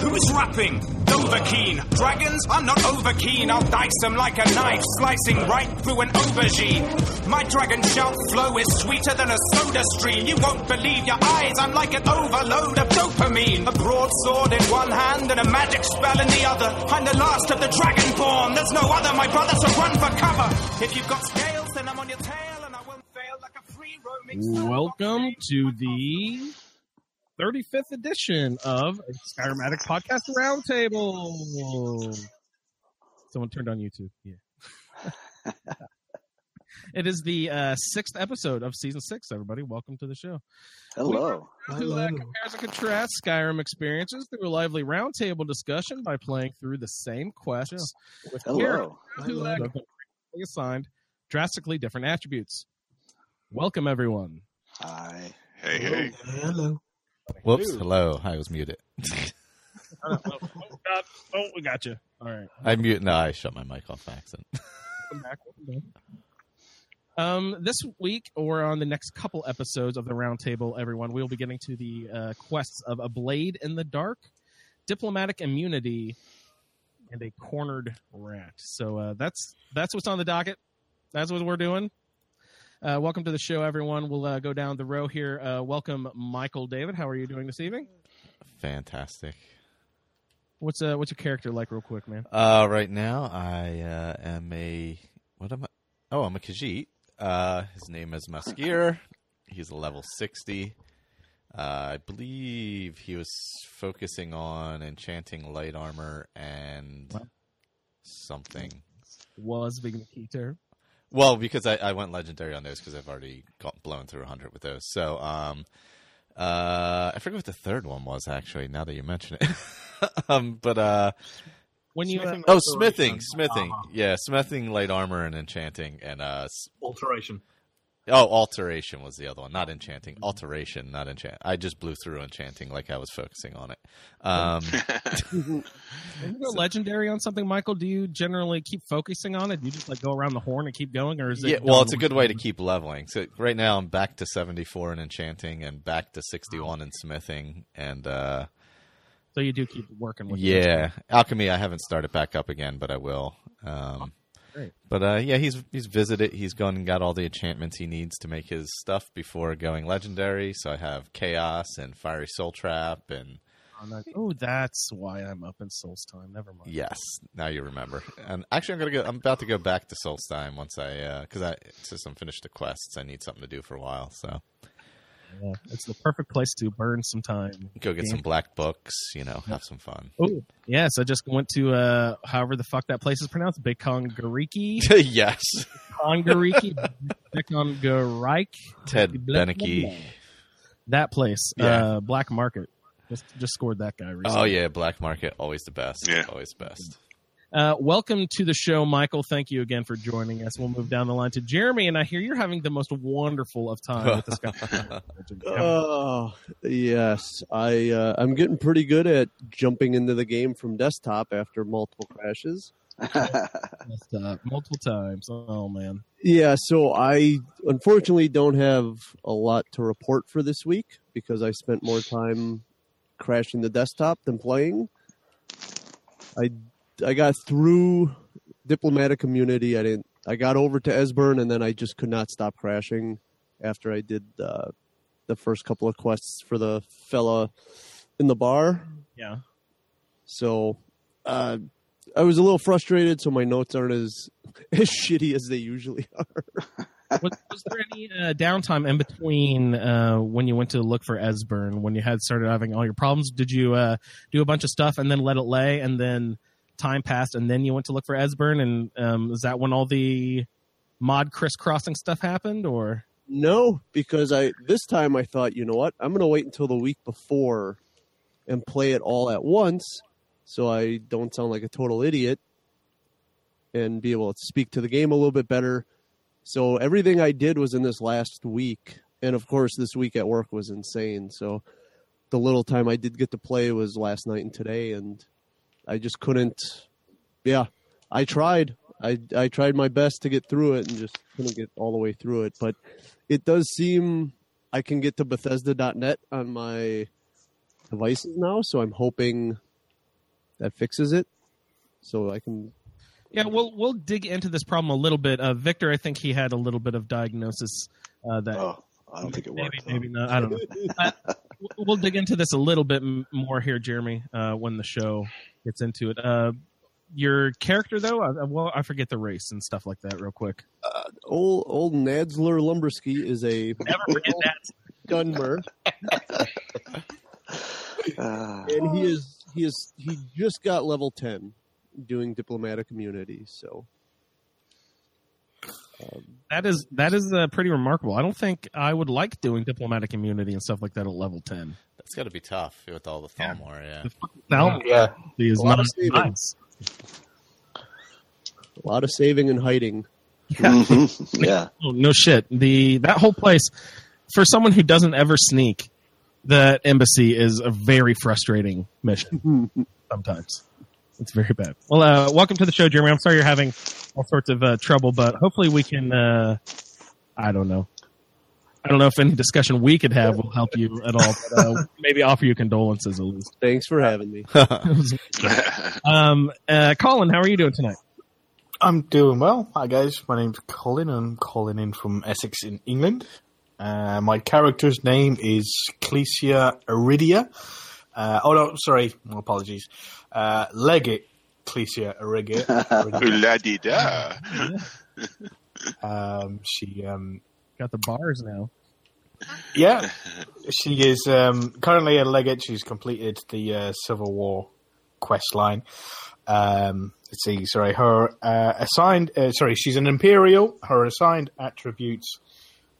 Who's rapping? Dovahkiin. Dragons? I'm not over keen. I'll dice them like a knife, slicing right through an aubergine. My dragon shout flow is sweeter than a soda stream. You won't believe your eyes. I'm like an overload of dopamine. A broadsword in one hand and a magic spell in the other. I'm the last of the dragonborn. There's no other, my brother, so run for cover. If you've got scales, then I'm on your tail and I won't fail like a free roaming. Welcome to the 35th edition of Skyrim Addict Podcast Roundtable. Someone turned on YouTube. Yeah. it is the uh, sixth episode of season six, everybody. Welcome to the show. Hello. Who uh, compares and contrasts Skyrim experiences through a lively roundtable discussion by playing through the same quests with Hello. characters who have been previously assigned drastically different attributes. Welcome, everyone. Hi. Hey, hey. Hello. Whoops. Hello. I was muted. oh, God. oh, we got you. All right. I mute. No, I shut my mic off by accident. Welcome back. Welcome back. Um, this week, or on the next couple episodes of the Roundtable, everyone, we'll be getting to the uh, quests of a blade in the dark, diplomatic immunity, and a cornered rat. So uh, that's that's what's on the docket. That's what we're doing. Uh, welcome to the show, everyone. We'll uh, go down the row here. Uh, welcome, Michael David. How are you doing this evening? Fantastic. What's uh, what's your character like, real quick, man? Uh, right now, I uh, am a what am I? Oh, I'm a Khajiit. Uh, his name is Maskir. He's a level sixty. Uh, I believe he was focusing on enchanting light armor and What? something. Was being the key term. Well, because I, I went legendary on those because I've already got blown through 100 with those. So, um, uh, I forget what the third one was actually. Now that you mention it, um, but uh, When you Smithing oh, smithing, smithing, Uh-huh. yeah, smithing, light armor, and enchanting, and uh, Alteration. Oh, alteration was the other one, not enchanting, alteration, not enchant. I just blew through enchanting like I was focusing on it. Um, When you go legendary on something, Michael, do you generally keep focusing on it? Do you just like go around the horn and keep going, or is it? yeah, well, it's a good way to keep leveling. So right now I'm back to 74 in enchanting and back to 61 in smithing, and uh, So you do keep working with. Yeah, alchemy. I haven't started back up again, but I will. Um, Great. But uh, yeah, he's he's visited. He's gone and got all the enchantments he needs to make his stuff before going legendary. So I have chaos and fiery soul trap, and Oh. Oh, that's why I'm up in Solstheim. Never mind. yes, now you remember. And actually, I'm gonna go. I'm about to go back to Solstheim once I because I since I'm finished the quests, I need something to do for a while. So Yeah, it's the perfect place to burn some time. go get Game. some black books. You know, have some fun. Oh, yes. I just went to uh, however the fuck that place is pronounced, Bekongariki, yes, Kongariki, Bekongarike. Ted Beneke. That place, Yeah. uh, Black Market. Just just scored that guy. Recently. Oh yeah, black market always the best. Yeah. always best. Uh, welcome to the show, Michael. Thank you again for joining us. We'll move down the line to Jeremy, and I hear you're having the most wonderful of time with this guy. Oh yes, I uh, I'm getting pretty good at jumping into the game from desktop after multiple crashes. Messed up multiple times. Oh man. Yeah, so I unfortunately don't have a lot to report for this week because I spent more time crashing the desktop than playing. I I got through diplomatic immunity. I didn't. I got over to Esbern, and then I just could not stop crashing after I did uh, the first couple of quests for the fella in the bar. Yeah. So uh, I was a little frustrated. So my notes aren't as as shitty as they usually are. was, was there any uh, downtime in between uh, when you went to look for Esbern when you had started having all your problems? Did you uh, do a bunch of stuff and then let it lay, and then time passed, and then you went to look for Esbern? And um, is that when all the mod crisscrossing stuff happened, or No, because I this time I thought, you know what? I'm going to wait until the week before and play it all at once so I don't sound like a total idiot and be able to speak to the game a little bit better. So everything I did was in this last week. And of course, this week at work was insane. So the little time I did get to play was last night and today. And I just couldn't. Yeah, I tried. I, I tried my best to get through it and just couldn't get all the way through it. But it does seem I can get to Bethesda.net on my devices now. So I'm hoping that fixes it, so I can. Yeah, we'll we'll dig into this problem a little bit. Uh, Victor, I think he had a little bit of diagnosis uh, that Oh, I don't think it maybe worked. though. maybe not. I don't know. Uh, we'll dig into this a little bit m- more here, Jeremy, uh, when the show gets into it. Uh, your character, though, uh, well, I forget the race and stuff like that, real quick. Old old Nadsler Lumberski is a Never forget that. Dunmer, Uh, and he is he is he just got level ten doing diplomatic immunity. So That is that is uh, pretty remarkable. I don't think I would like doing diplomatic immunity and stuff like that at level ten. That's got to be tough with all the Thalmor, yeah. Now Yeah. is A lot not of saving. nice. a lot of saving and hiding. mhm, yeah. Oh, no shit. The that whole place for someone who doesn't ever sneak, that embassy is a very frustrating mission sometimes. It's very bad. Well, uh, welcome to the show, Jeremy. I'm sorry you're having all sorts of uh, trouble, but hopefully we can. Uh, I don't know. I don't know if any discussion we could have will help you at all, but uh, maybe offer you condolences at least. Thanks for having me. um, uh, Colin, how are you doing tonight? I'm doing well. Hi guys, my name's Colin. I'm calling in from Essex in England. Uh, my character's name is Clesia Iridia. Uh, oh no, sorry, my apologies. Uh, Legate Clesia Iridia. La di da. um, she, um, Got the bars now. yeah, she is um, currently a legate. She's completed the uh, Civil War quest line. Um, let's see. Sorry, her uh, assigned. Uh, sorry, she's an imperial. Her assigned attributes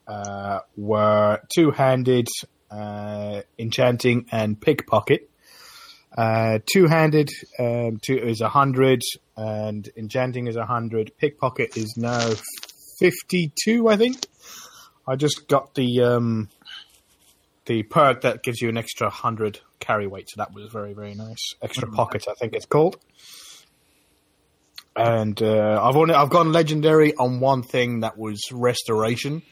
uh, were two-handed, uh, enchanting, and pickpocket. Uh, two-handed um, two is a hundred, and enchanting is a hundred. Pickpocket is now fifty-two, I think. I just got the um, the perk that gives you an extra hundred carry weight, so that was very very nice. Extra pocket, I think it's called. And uh, I've only I've gone legendary on one thing that was restoration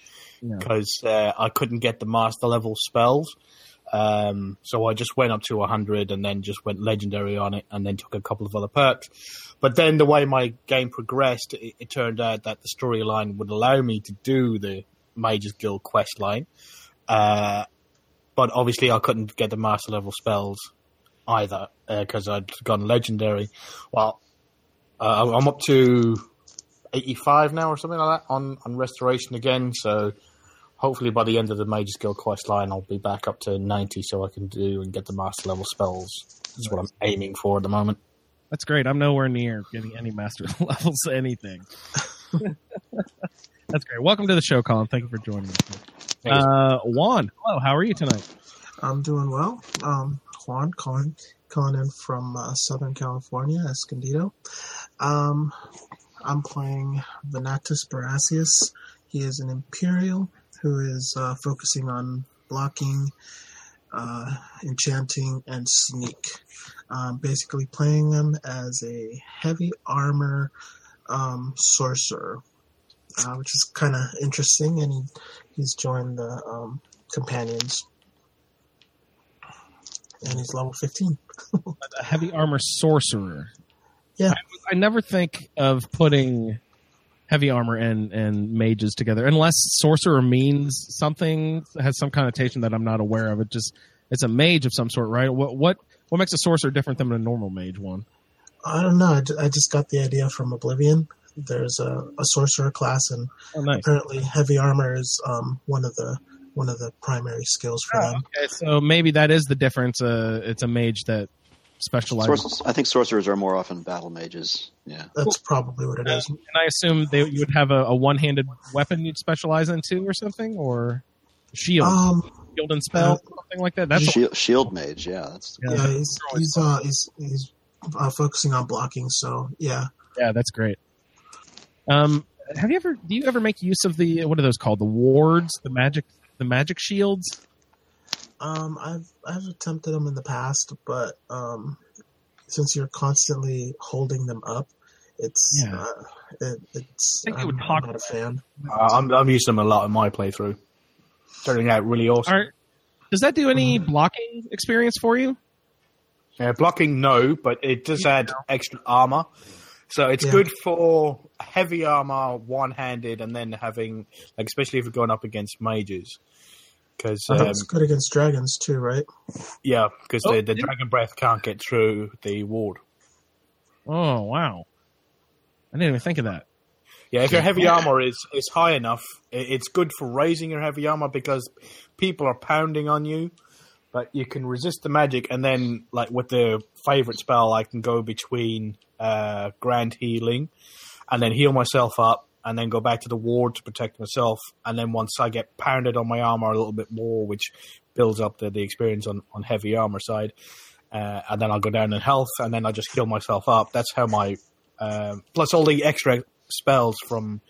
Yeah. because uh, I couldn't get the master level spells. Um, so I just went up to 100 and then just went legendary on it and then took a couple of other perks. But then the way my game progressed, it, it turned out that the storyline would allow me to do the Mages Guild quest line. Uh, but obviously I couldn't get the master level spells either because I'd gone legendary. Well, uh, I'm up to 85 now or something like that on, on restoration again. So hopefully by the end of the Mages Guild quest line, I'll be back up to 90 so I can do and get the master level spells. That's what I'm aiming for at the moment. That's great. I'm nowhere near getting any master levels, anything. That's great. Welcome to the show, Colin. Thank you for joining us. Uh, Juan, hello. How are you tonight? I'm doing well. Um, Juan, calling, calling in from uh, Southern California, Escondido. Um, I'm playing Venatus Barasius. He is an Imperial who is uh, focusing on blocking, uh, enchanting, and sneak. Um, basically, playing him as a heavy armor um, sorcerer, uh, which is kind of interesting. And he, he's joined the um, companions and he's level 15. A heavy armor sorcerer. Yeah. I, I never think of putting heavy armor and, and mages together unless sorcerer means something has some connotation that I'm not aware of. It just it's a mage of some sort, right? What what what makes a sorcerer different than a normal mage one? I don't know. I just got the idea from Oblivion. There's a, a sorcerer class, and Oh, nice. apparently heavy armor is um, one of the one of the primary skills for them. Okay, so maybe that is the difference. Uh, it's a mage that specializes. Sorcer- I think sorcerers are more often battle mages. Yeah. That's probably what it is. And I assume they, you would have a, a one-handed weapon you'd specialize into or something, or shield, Um, shield and spell, something like that. That's a- shield, shield mage. Yeah, that's yeah, yeah, he's he's uh, he's he's uh, focusing on blocking. So yeah, yeah, that's great. Um, have you ever? Do you ever make use of the what are those called? The wards, the magic, the magic shields. um, I've I've attempted them in the past, but um, since you're constantly holding them up, it's Yeah. uh, it, it's I think it I'm, would I'm talk- not a fan. Uh, I'm, I've used them a lot in my playthrough. Turning out really awesome. Are, does that do any blocking experience for you? Yeah, blocking no, but it does add extra armor. So it's Yeah. good for heavy armor, one handed, and then having, like, especially if you're going up against mages. Because, um, It's good against dragons too, right? yeah, because Oh, the, the yeah. dragon breath can't get through the ward. Oh wow! I didn't even think of that. Yeah, if your heavy armor is, is high enough, it's good for raising your heavy armor because people are pounding on you, but you can resist the magic. And then, like with the favorite spell, I can go between uh, grand healing and then heal myself up and then go back to the ward to protect myself. And then once I get pounded on my armor a little bit more, which builds up the, the experience on, on heavy armor side, uh, and then I'll go down in health and then I'll just heal myself up. That's how my um, plus all the extra spells from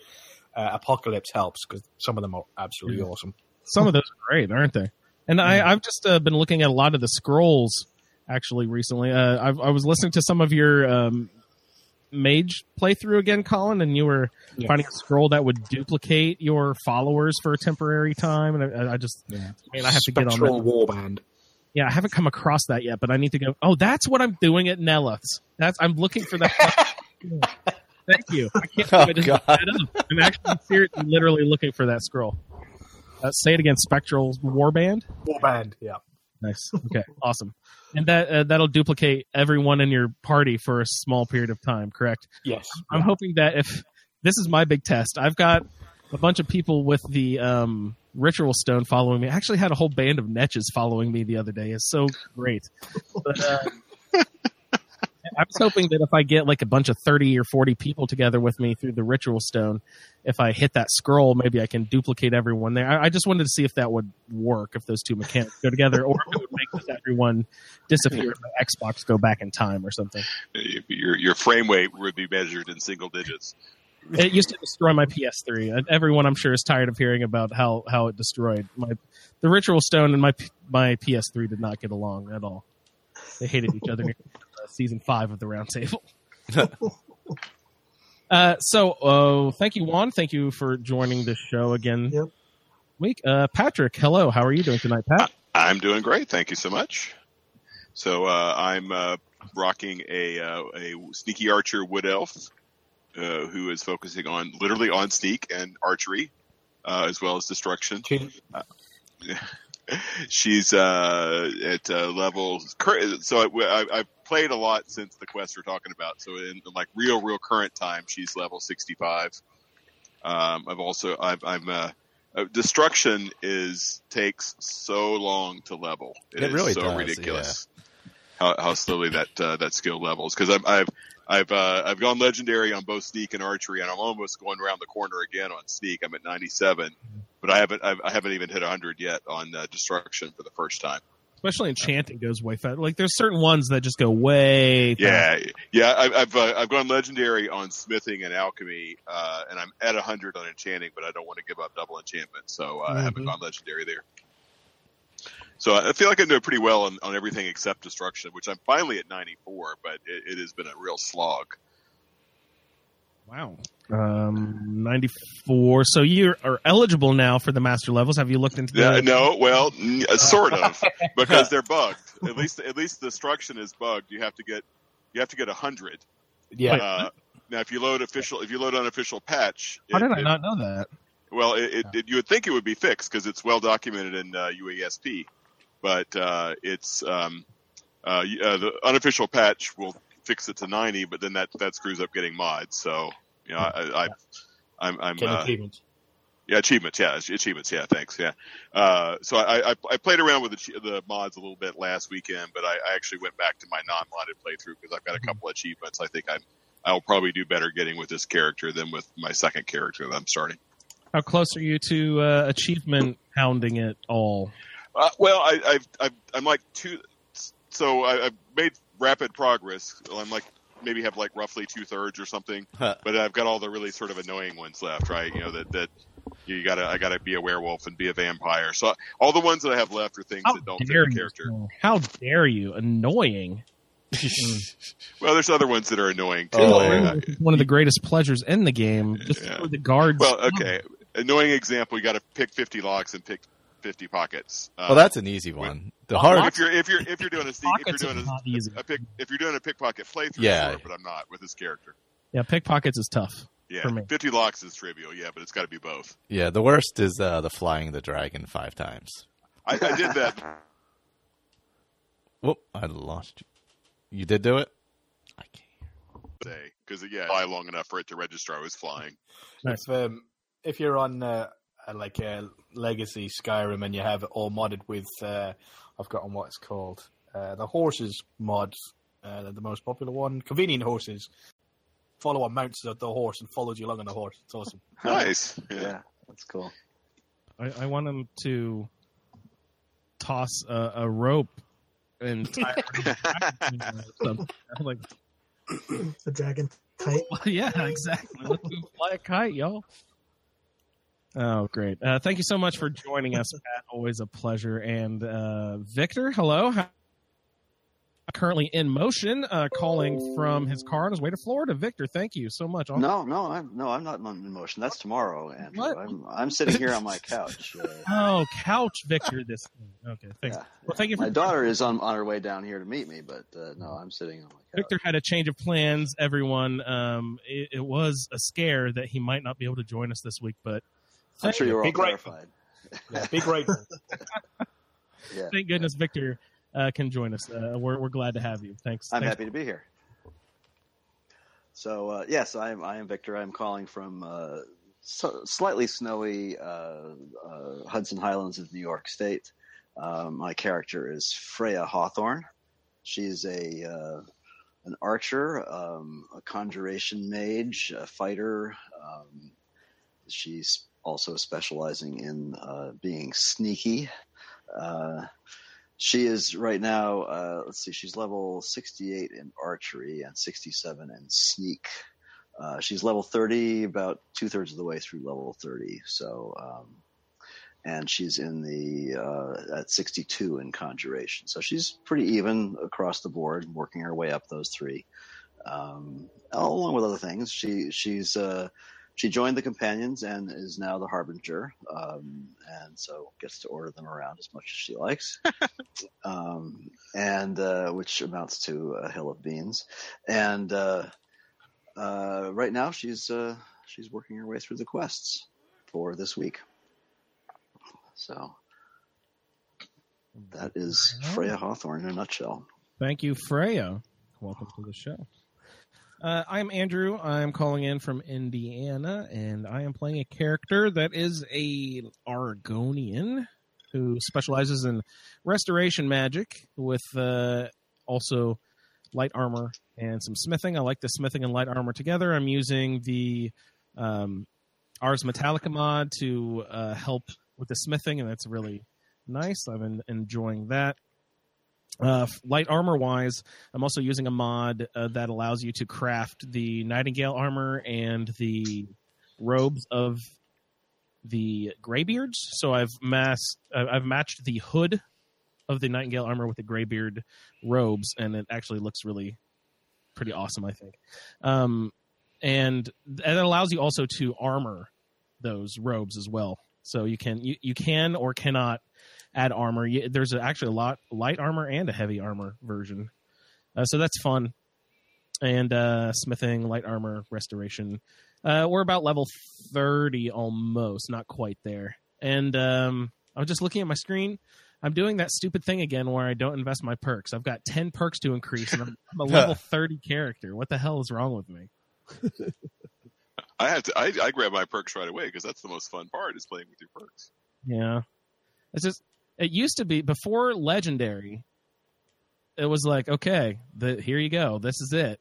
uh, Apocalypse helps because some of them are absolutely awesome. Some of those are great, aren't they? And I, I've just uh, been looking at a lot of the scrolls actually recently. Uh, I was listening to some of your um, mage playthrough again, Colin, and you were Yeah. finding a scroll that would duplicate your followers for a temporary time. And I, I just, Yeah. I mean, I have to get on Spectral that. Warband. Yeah, I haven't come across that yet, but I need to go. Oh, that's what I'm doing at Nellis. That's I'm looking for that. Thank you. I can't Oh, believe I didn't God. look that up. I'm actually seriously, literally looking for that scroll. Uh, say it again. Spectral Warband. Warband, yeah. Nice. Okay. awesome. And that uh, that'll duplicate everyone in your party for a small period of time. Correct. Yes. I'm hoping that if this is my big test, I've got a bunch of people with the um, ritual stone following me. I actually had a whole band of netches following me the other day. It's so great. But, uh, I was hoping that if I get like a bunch of 30 or 40 people together with me through the ritual stone, if I hit that scroll, maybe I can duplicate everyone there. I, I just wanted to see if that would work, if those two mechanics go together, or if it would make just everyone disappear the Xbox go back in time or something. Your your frame rate would be measured in single digits. It used to destroy my PS3. And Everyone, I'm sure, is tired of hearing about how, how it destroyed my the ritual stone and my my PS3 did not get along at all. They hated each other. Season five of the roundtable. Uh, so, uh, thank you, Juan. Thank you for joining the show again. Yep. Week, uh, Patrick. Hello. How are you doing tonight, Pat? I'm doing great, thank you so much. So uh, I'm uh, rocking a uh, a sneaky archer wood elf uh, who is focusing on literally on sneak and archery uh, as well as destruction. She's uh, at uh, level cur- so I, I, I've played a lot since the quest we're talking about. So in like real, real current time, she's level 65. Um, I've also I've, I'm uh, uh, destruction is takes so long to level. It is really so does, ridiculous how, how slowly that uh, that skill levels. Because I've I've I've uh, I've gone legendary on both sneak and archery, and I'm almost going around the corner again on sneak. I'm at 97, but I haven't I've, I haven't even hit 100 yet on uh, destruction for the first time. Especially enchanting goes way fast. Like there's certain ones that just go way. fast. Yeah, yeah. I, I've uh, I've gone legendary on smithing and alchemy, uh, and I'm at 100 on enchanting, but I don't want to give up double enchantment, so uh, I haven't Mhm. gone legendary there. So I feel like I'm doing pretty well on, on everything except destruction, which I'm finally at 94, but it, it has been a real slog. Wow. Um, 94. So you are eligible now for the master levels. Have you looked into that? Yeah, no, well, uh, sort of, because they're bugged. At least, at least the destruction is bugged. You have to get, you have to get a hundred. Yeah. Uh, now, if you load official, if you load unofficial patch, How it- did I it- not know that? Well, it, it, it, you would think it would be fixed because it's well documented in uh, UASP, but uh, it's um, uh, uh, the unofficial patch will fix it to 90, but then that that screws up getting mods. So you know, I, I I'm, I'm uh, achievements. yeah, achievements. Yeah, achievements. Yeah, thanks. Yeah. Uh, so I, I, I played around with the, the mods a little bit last weekend, but I, I actually went back to my non-modded playthrough because I've got a couple achievements. I think I'm, I'll probably do better getting with this character than with my second character that I'm starting. How close are you to uh, achievement hounding it all? Uh, well, I, I've, I've, I'm like two, so I, I've made rapid progress. I'm like maybe have like roughly two thirds or something, Huh. but I've got all the really sort of annoying ones left, right? You know that that you gotta I gotta be a werewolf and be a vampire. So all the ones that I have left are things How that don't fit the character. Snow? How dare you? Annoying. Well, there's other ones that are annoying too. Oh, one of the greatest pleasures in the game. Just Yeah. for the guards. well, okay, annoying example. You got to pick 50 locks and pick 50 pockets. Uh, Well, that's an easy one. The hard. If you're if you're if you're doing a sneak, if you're doing is a, easy. a pick, if you're doing a pickpocket playthrough, Yeah. sure, but I'm not with this character. Yeah, pickpockets is tough. Yeah, For me. 50 locks is trivial. Yeah, but it's got to be both. Yeah, the worst is uh, the flying the dragon five times. I, I did that. Whoop! I lost you. You did do it. I can't. Say because yeah, fly long enough for it to register I was flying. Nice. If um, if you're on uh, like a legacy Skyrim and you have it all modded with, uh, I've forgotten what it's called, uh, the horses mod, uh, the most popular one, convenient horses. Follow on mounts the the horse and follows you along on the horse. It's awesome. Nice. Yeah. Yeah, that's cool. I, I want him to toss a, a rope and tie it around the dragon. I'm like, The dragon kite. well, yeah, exactly. Let him fly a kite, y'all. Oh, great! Uh, thank you so much for joining us, Pat. Always a pleasure. And uh, Victor, hello. Currently in motion, uh, calling from his car on his way to Florida. Victor, thank you so much. No, no, I'm no, I'm not in motion. That's tomorrow, Andrew. What? I'm I'm sitting here on my couch. Uh, Oh, couch Victor. This okay. Thanks. yeah. Well, thank you for My daughter is on on her way down here to meet me, but uh, no, I'm sitting on my couch. Victor had a change of plans. Everyone, um, it, it was a scare that he might not be able to join us this week, but I'm sure you're all Be grateful. clarified. Yeah, be grateful. Yeah, thank goodness Victor uh, can join us. Uh, we're we're glad to have you. Thanks. I'm Thanks. happy to be here. So uh, yes, I am. I am Victor. I'm calling from uh, so, slightly snowy uh, uh, Hudson Highlands of New York State. Um, my character is Freya Hawthorne. She's a uh, an archer, um, a conjuration mage, a fighter. Um, she's also specializing in uh, being sneaky. Uh, she is right now, uh, let's see, she's level 68 in archery and 67 in sneak. Uh, she's level 30, about two thirds of the way through level 30. So, um, and she's in the, uh, at 62 in conjuration. So she's pretty even across the board, working her way up those three. Um, along with other things. She, she's, uh, she joined the companions and is now the harbinger, um, and so gets to order them around as much as she likes, um, and uh, which amounts to a hill of beans. And uh, uh, right now, she's uh, she's working her way through the quests for this week. So that is Freya Hawthorne in a nutshell. Thank you, Freya. Welcome to the show. Uh, I'm Andrew. I'm calling in from Indiana, and I am playing a character that is a Argonian who specializes in restoration magic with uh, also light armor and some smithing. I like the smithing and light armor together. I'm using the um, Ars Metallica mod to uh, help with the smithing, and that's really nice. I've been enjoying that. Uh, light armor wise, I'm also using a mod uh, that allows you to craft the Nightingale armor and the robes of the Greybeards. So I've mass uh, I've matched the hood of the Nightingale armor with the Greybeard robes, and it actually looks really pretty awesome. I think, um, and that allows you also to armor those robes as well. So you can you, you can or cannot add armor. There's actually a lot light armor and a heavy armor version, uh, so that's fun. And uh, smithing, light armor, restoration. Uh, we're about level thirty almost, not quite there. And um, I was just looking at my screen. I'm doing that stupid thing again where I don't invest my perks. I've got ten perks to increase, and I'm, I'm a level thirty character. What the hell is wrong with me? I have to. I, I grab my perks right away because that's the most fun part is playing with your perks. Yeah. It's just it used to be before legendary. It was like, okay, the here you go. This is it.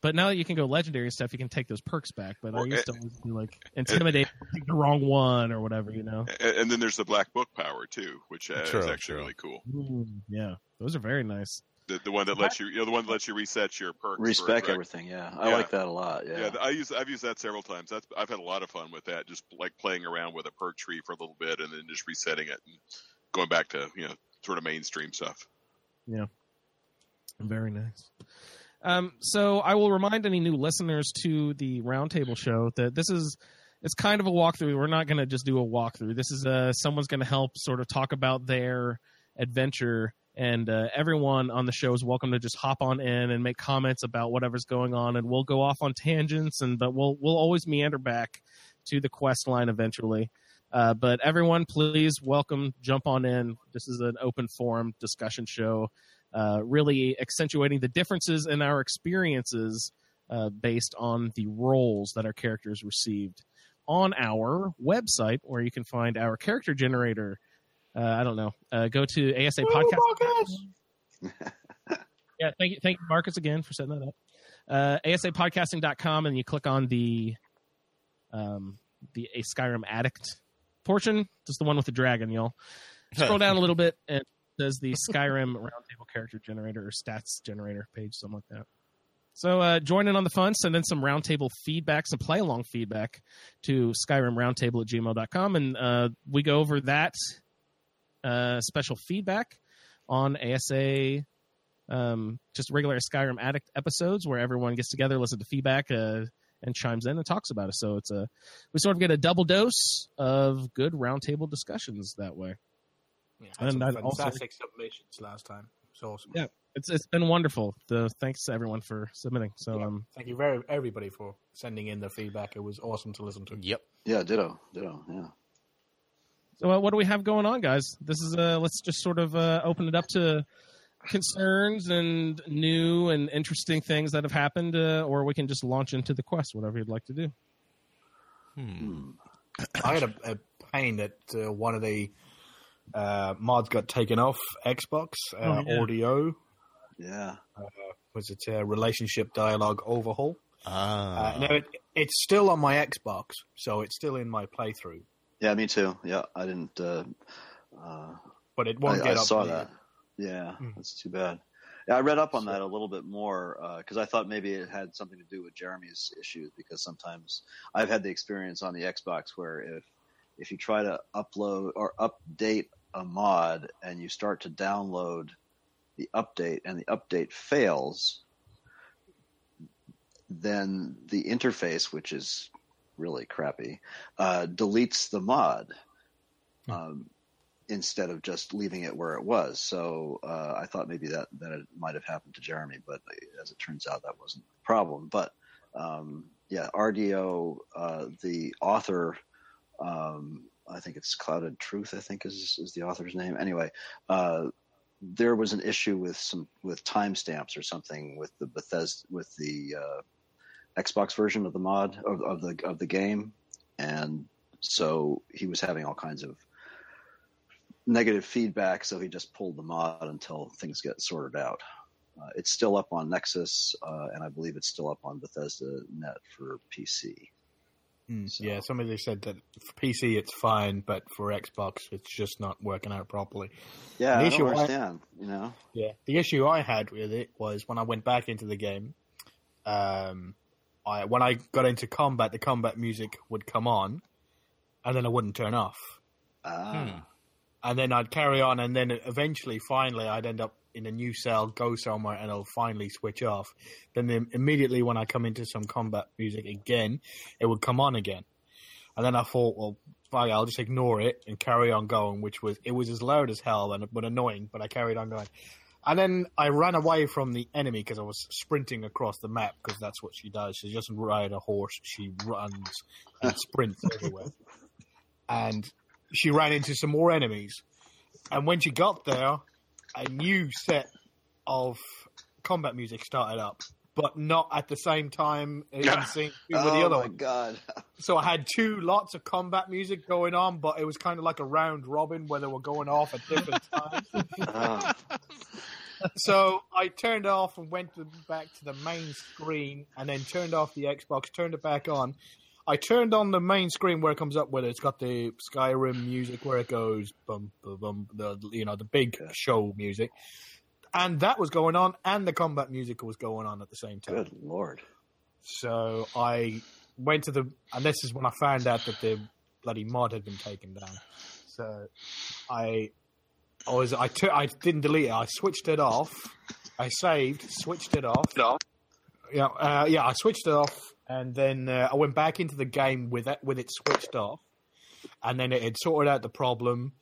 But now that you can go legendary stuff, you can take those perks back. But I Well, used to eh, always be like intimidate, the wrong one or whatever, you know. And, and then there's the black book power too, which uh, True, is actually true. really cool. Ooh, yeah, those are very nice. The, the one that lets you, you know, the one that lets you reset your perks. for Respect direct- everything. Yeah, I Yeah. like that a lot. Yeah. Yeah, I use I've used that several times. That's I've had a lot of fun with that. Just like playing around with a perk tree for a little bit and then just resetting it and going back to you know sort of mainstream stuff. Yeah, very nice. Um, so I will remind any new listeners to the roundtable show that this is it's kind of a walkthrough. We're not going to just do a walkthrough. This is uh, someone's going to help sort of talk about their adventure. And uh, everyone on the show is welcome to just hop on in and make comments about whatever's going on, and we'll go off on tangents, and but we'll we'll always meander back to the quest line eventually. Uh, but everyone, please welcome, jump on in. This is an open forum discussion show, uh, really accentuating the differences in our experiences uh, based on the roles that our characters received on our website, where you can find our character generator. Uh, I don't know. Uh, go to ASA podcast. yeah, thank you, thank you, Marcus, again for setting that up. Uh, ASApodcasting.com, and you click on the um, the a Skyrim addict portion, just the one with the dragon, y'all. Scroll down a little bit, and it says the Skyrim Roundtable Character Generator or Stats Generator page, something like that. So uh, join in on the fun. Send in some roundtable feedback, some play along feedback to SkyrimRoundtable at gmail.com. And uh, we go over that uh, special feedback on ASA, um, just regular Skyrim Addict episodes where everyone gets together, listens to feedback, uh, and chimes in and talks about it. So it's a we sort of get a double dose of good roundtable discussions that way. Yeah, And some I'd also- fantastic submissions last time. It's awesome. Yeah. It's it's been wonderful. The thanks to everyone for submitting. So Yeah. um Thank you very everybody for sending in their feedback. It was awesome to listen to. Yep. Yeah, ditto, ditto. Yeah. So uh, what do we have going on, guys? This is uh, let's just sort of uh, open it up to concerns and new and interesting things that have happened, uh, or we can just launch into the quest, whatever you'd like to do. Hmm. I had a, a pain that uh, one of the uh, mods got taken off Xbox uh, Oh, yeah. audio. Yeah. Was it a relationship dialogue overhaul? Ah. Uh, no, it, it's still on my Xbox, so it's still in my playthrough, Yeah, me too. Yeah, I didn't. Uh, uh, but it won't I, get I up. saw to- that. Yeah, Hmm. that's too bad. Yeah, I read up on that a little bit more because I thought maybe it had something to do with Jeremy's issues. Because sometimes I've had the experience on the Xbox where if if you try to upload or update a mod and you start to download the update and the update fails, then the interface, which is really crappy, uh, deletes the mod. Um, instead of just leaving it where it was. So uh, I thought maybe that that it might have happened to Jeremy, but as it turns out, that wasn't the problem. But um, yeah, RDO, uh, the author, um, I think it's CloudedTrooper. I think is is the author's name. Anyway. Uh, there was an issue with some with timestamps or something with the Bethesda with the uh, Xbox version of the mod of, of the of the game, and so he was having all kinds of negative feedback, so he just pulled the mod until things get sorted out. Uh, it's still up on Nexus, uh, and I believe it's still up on Bethesda Net for PC. Mm, So- Yeah, somebody said that for PC it's fine, but for Xbox it's just not working out properly. Yeah, The I issue don't I- understand. You know, Yeah. The issue I had with it was when I went back into the game, um, I when I got into combat, the combat music would come on, and then it wouldn't turn off, ah, Hmm. and then I'd carry on, and then eventually, finally, I'd end up in a new cell, go somewhere, and it'll finally switch off. Then the, immediately when I come into some combat music again, it would come on again, and then I thought, well. Fuck, I'll just ignore it and carry on going, which was it was as loud as hell and but annoying. But I carried on going. And then I ran away from the enemy because I was sprinting across the map because that's what she does. She doesn't ride a horse; she runs and sprints everywhere. And she ran into some more enemies. And when she got there, a new set of combat music started up, but not at the same time in sync with the oh other my one. god, So I had two lots of combat music going on, but it was kind of like a round robin where they were going off at different times. oh, so I turned off and went to, back to the main screen, and then turned off the Xbox, turned it back on. I turned on the main screen where it comes up with it. It's got the Skyrim music where it goes bum bum bum, the you know the big show music, and that was going on, and the combat music was going on at the same time. good lord. So I went to the, and this is when I found out that the bloody mod had been taken down. So I, I was, I took, I didn't delete it. I switched it off. I saved, switched it off. No. Yeah, uh, yeah. I switched it off, and then uh, I went back into the game with it, with it switched off, and then it had sorted out the problem.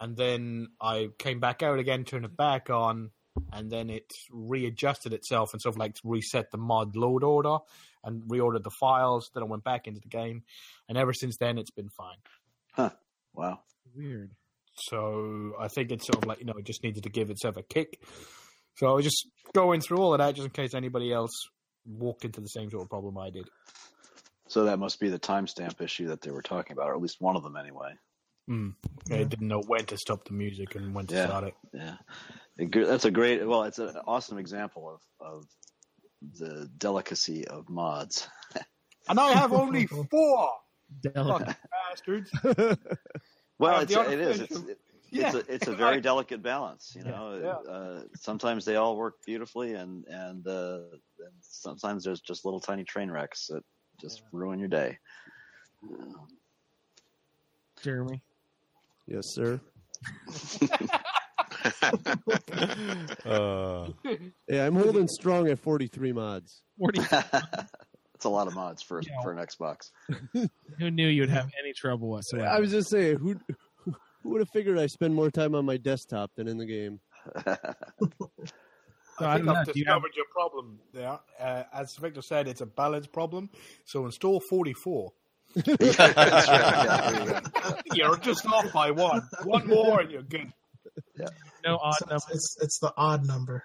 and then I came back out again, turned it back on, and then it readjusted itself and sort of like reset the mod load order and reordered the files. Then I went back into the game, and ever since then it's been fine. Huh. Wow. Weird. So I think it's sort of like you know it just needed to give itself a kick. So I was just going through all of that just in case anybody else walked into the same sort of problem I did. So that must be the timestamp issue that they were talking about, or at least one of them anyway. Mm. I didn't know when to stop the music and when to Yeah. start it. Yeah, that's a great. Well, it's an awesome example of of the delicacy of mods. And I have only four Delicate. fucking bastards. Well, Uh, it's, it is. It's, it, Yeah. it's a it's a very delicate balance. You know, Yeah. Uh, sometimes they all work beautifully, and and, uh, and sometimes there's just little tiny train wrecks that just ruin your day. Jeremy. Yes, sir. Uh, Yeah, I'm holding strong at 43 mods. 40. That's a lot of mods for Yeah. for an Xbox. Who knew you'd have any trouble whatsoever? I was just saying, who who would have figured I spend more time on my desktop than in the game? So I, I think I've know, do you have- discovered your problem there. Uh, as Victor said, it's a balance problem. So install 44. That's right. Yeah, you go. You're just off by one. One more and you're good. no odd It's, number. it's, it's the odd number.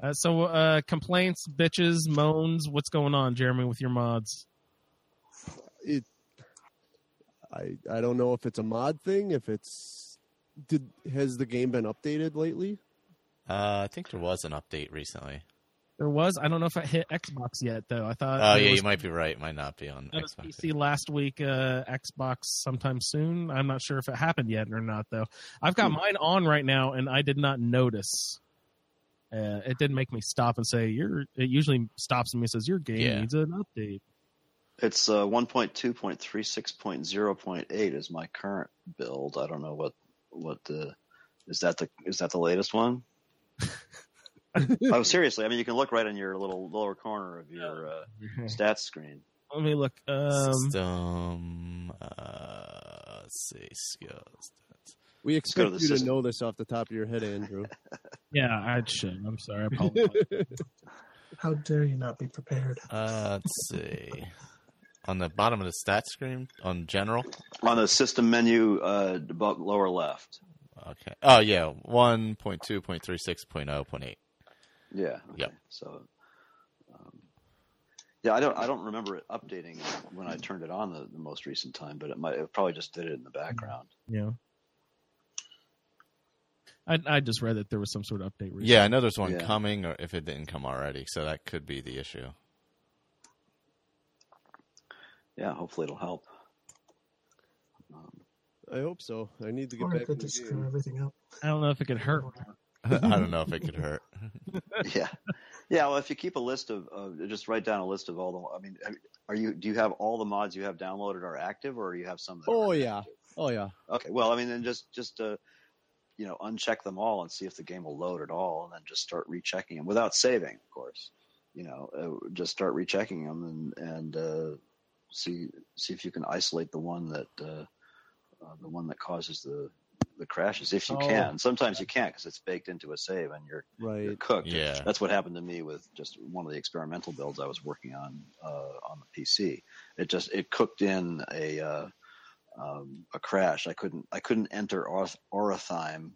Great. Uh, so, uh, complaints, bitches, moans. What's going on, Jeremy, with your mods? It, I I don't know if it's a mod thing. If it's did has the game been updated lately? uh, I think there was an update recently. There was. I don't know if it hit Xbox yet, though. I thought. Oh it yeah, was- you might be right. It might not be on Xbox. PC last week, uh, Xbox sometime soon. I'm not sure if it happened yet or not, though. I've got mine on right now, and I did not notice. Uh, it didn't make me stop and say, "Your." It usually stops me and says, "Your game Yeah. needs an update." It's uh, 1.2.36.0.8 is my current build. I don't know what what the is that the is that the latest one? oh, seriously. I mean, you can look right in your little lower corner of your uh, stats screen. Let me look. Um, System. Uh, let's see. Skills. We go to expect the you to know this off the top of your head, Andrew. yeah, I should. I'm sorry. I apologize. How dare you not be prepared? Uh, let's see. On the bottom of the stat screen, on general. On the system menu, uh, above lower left. Okay. Oh yeah, one point two point three six point zero point eight. point two point three six point oh point eight. Yeah. Okay. Yep. So, um, yeah, I don't I don't remember it updating when I turned it on the, the most recent time, but it might it probably just did it in the background. yeah. I I just read that there was some sort of update. Recently. Yeah, I know there's one Yeah. coming, or if it didn't come already, so that could be the issue. Yeah, hopefully it'll help. Um, I hope so. I need to get Or back it in could just game. screw everything up. I don't know if it could hurt. I don't know if it could hurt. yeah, yeah. Well, if you keep a list of, of just write down a list of all the. I mean, are you do you have all the mods you have downloaded are active, or you have some? That Oh aren't yeah, active? oh yeah. Okay. Well, I mean, then just just uh, you know, uncheck them all and see if the game will load at all, and then just start rechecking them without saving, of course. You know, uh, just start rechecking them and and uh, see see if you can isolate the one that uh, uh, the one that causes the the crashes if you Oh. can. Sometimes you can't because it's baked into a save and you're right. you're Right. cooked. Yeah. That's what happened to me with just one of the experimental builds I was working on uh, on the PC. It just it cooked in a uh, um, a crash. I couldn't I couldn't enter Orotheim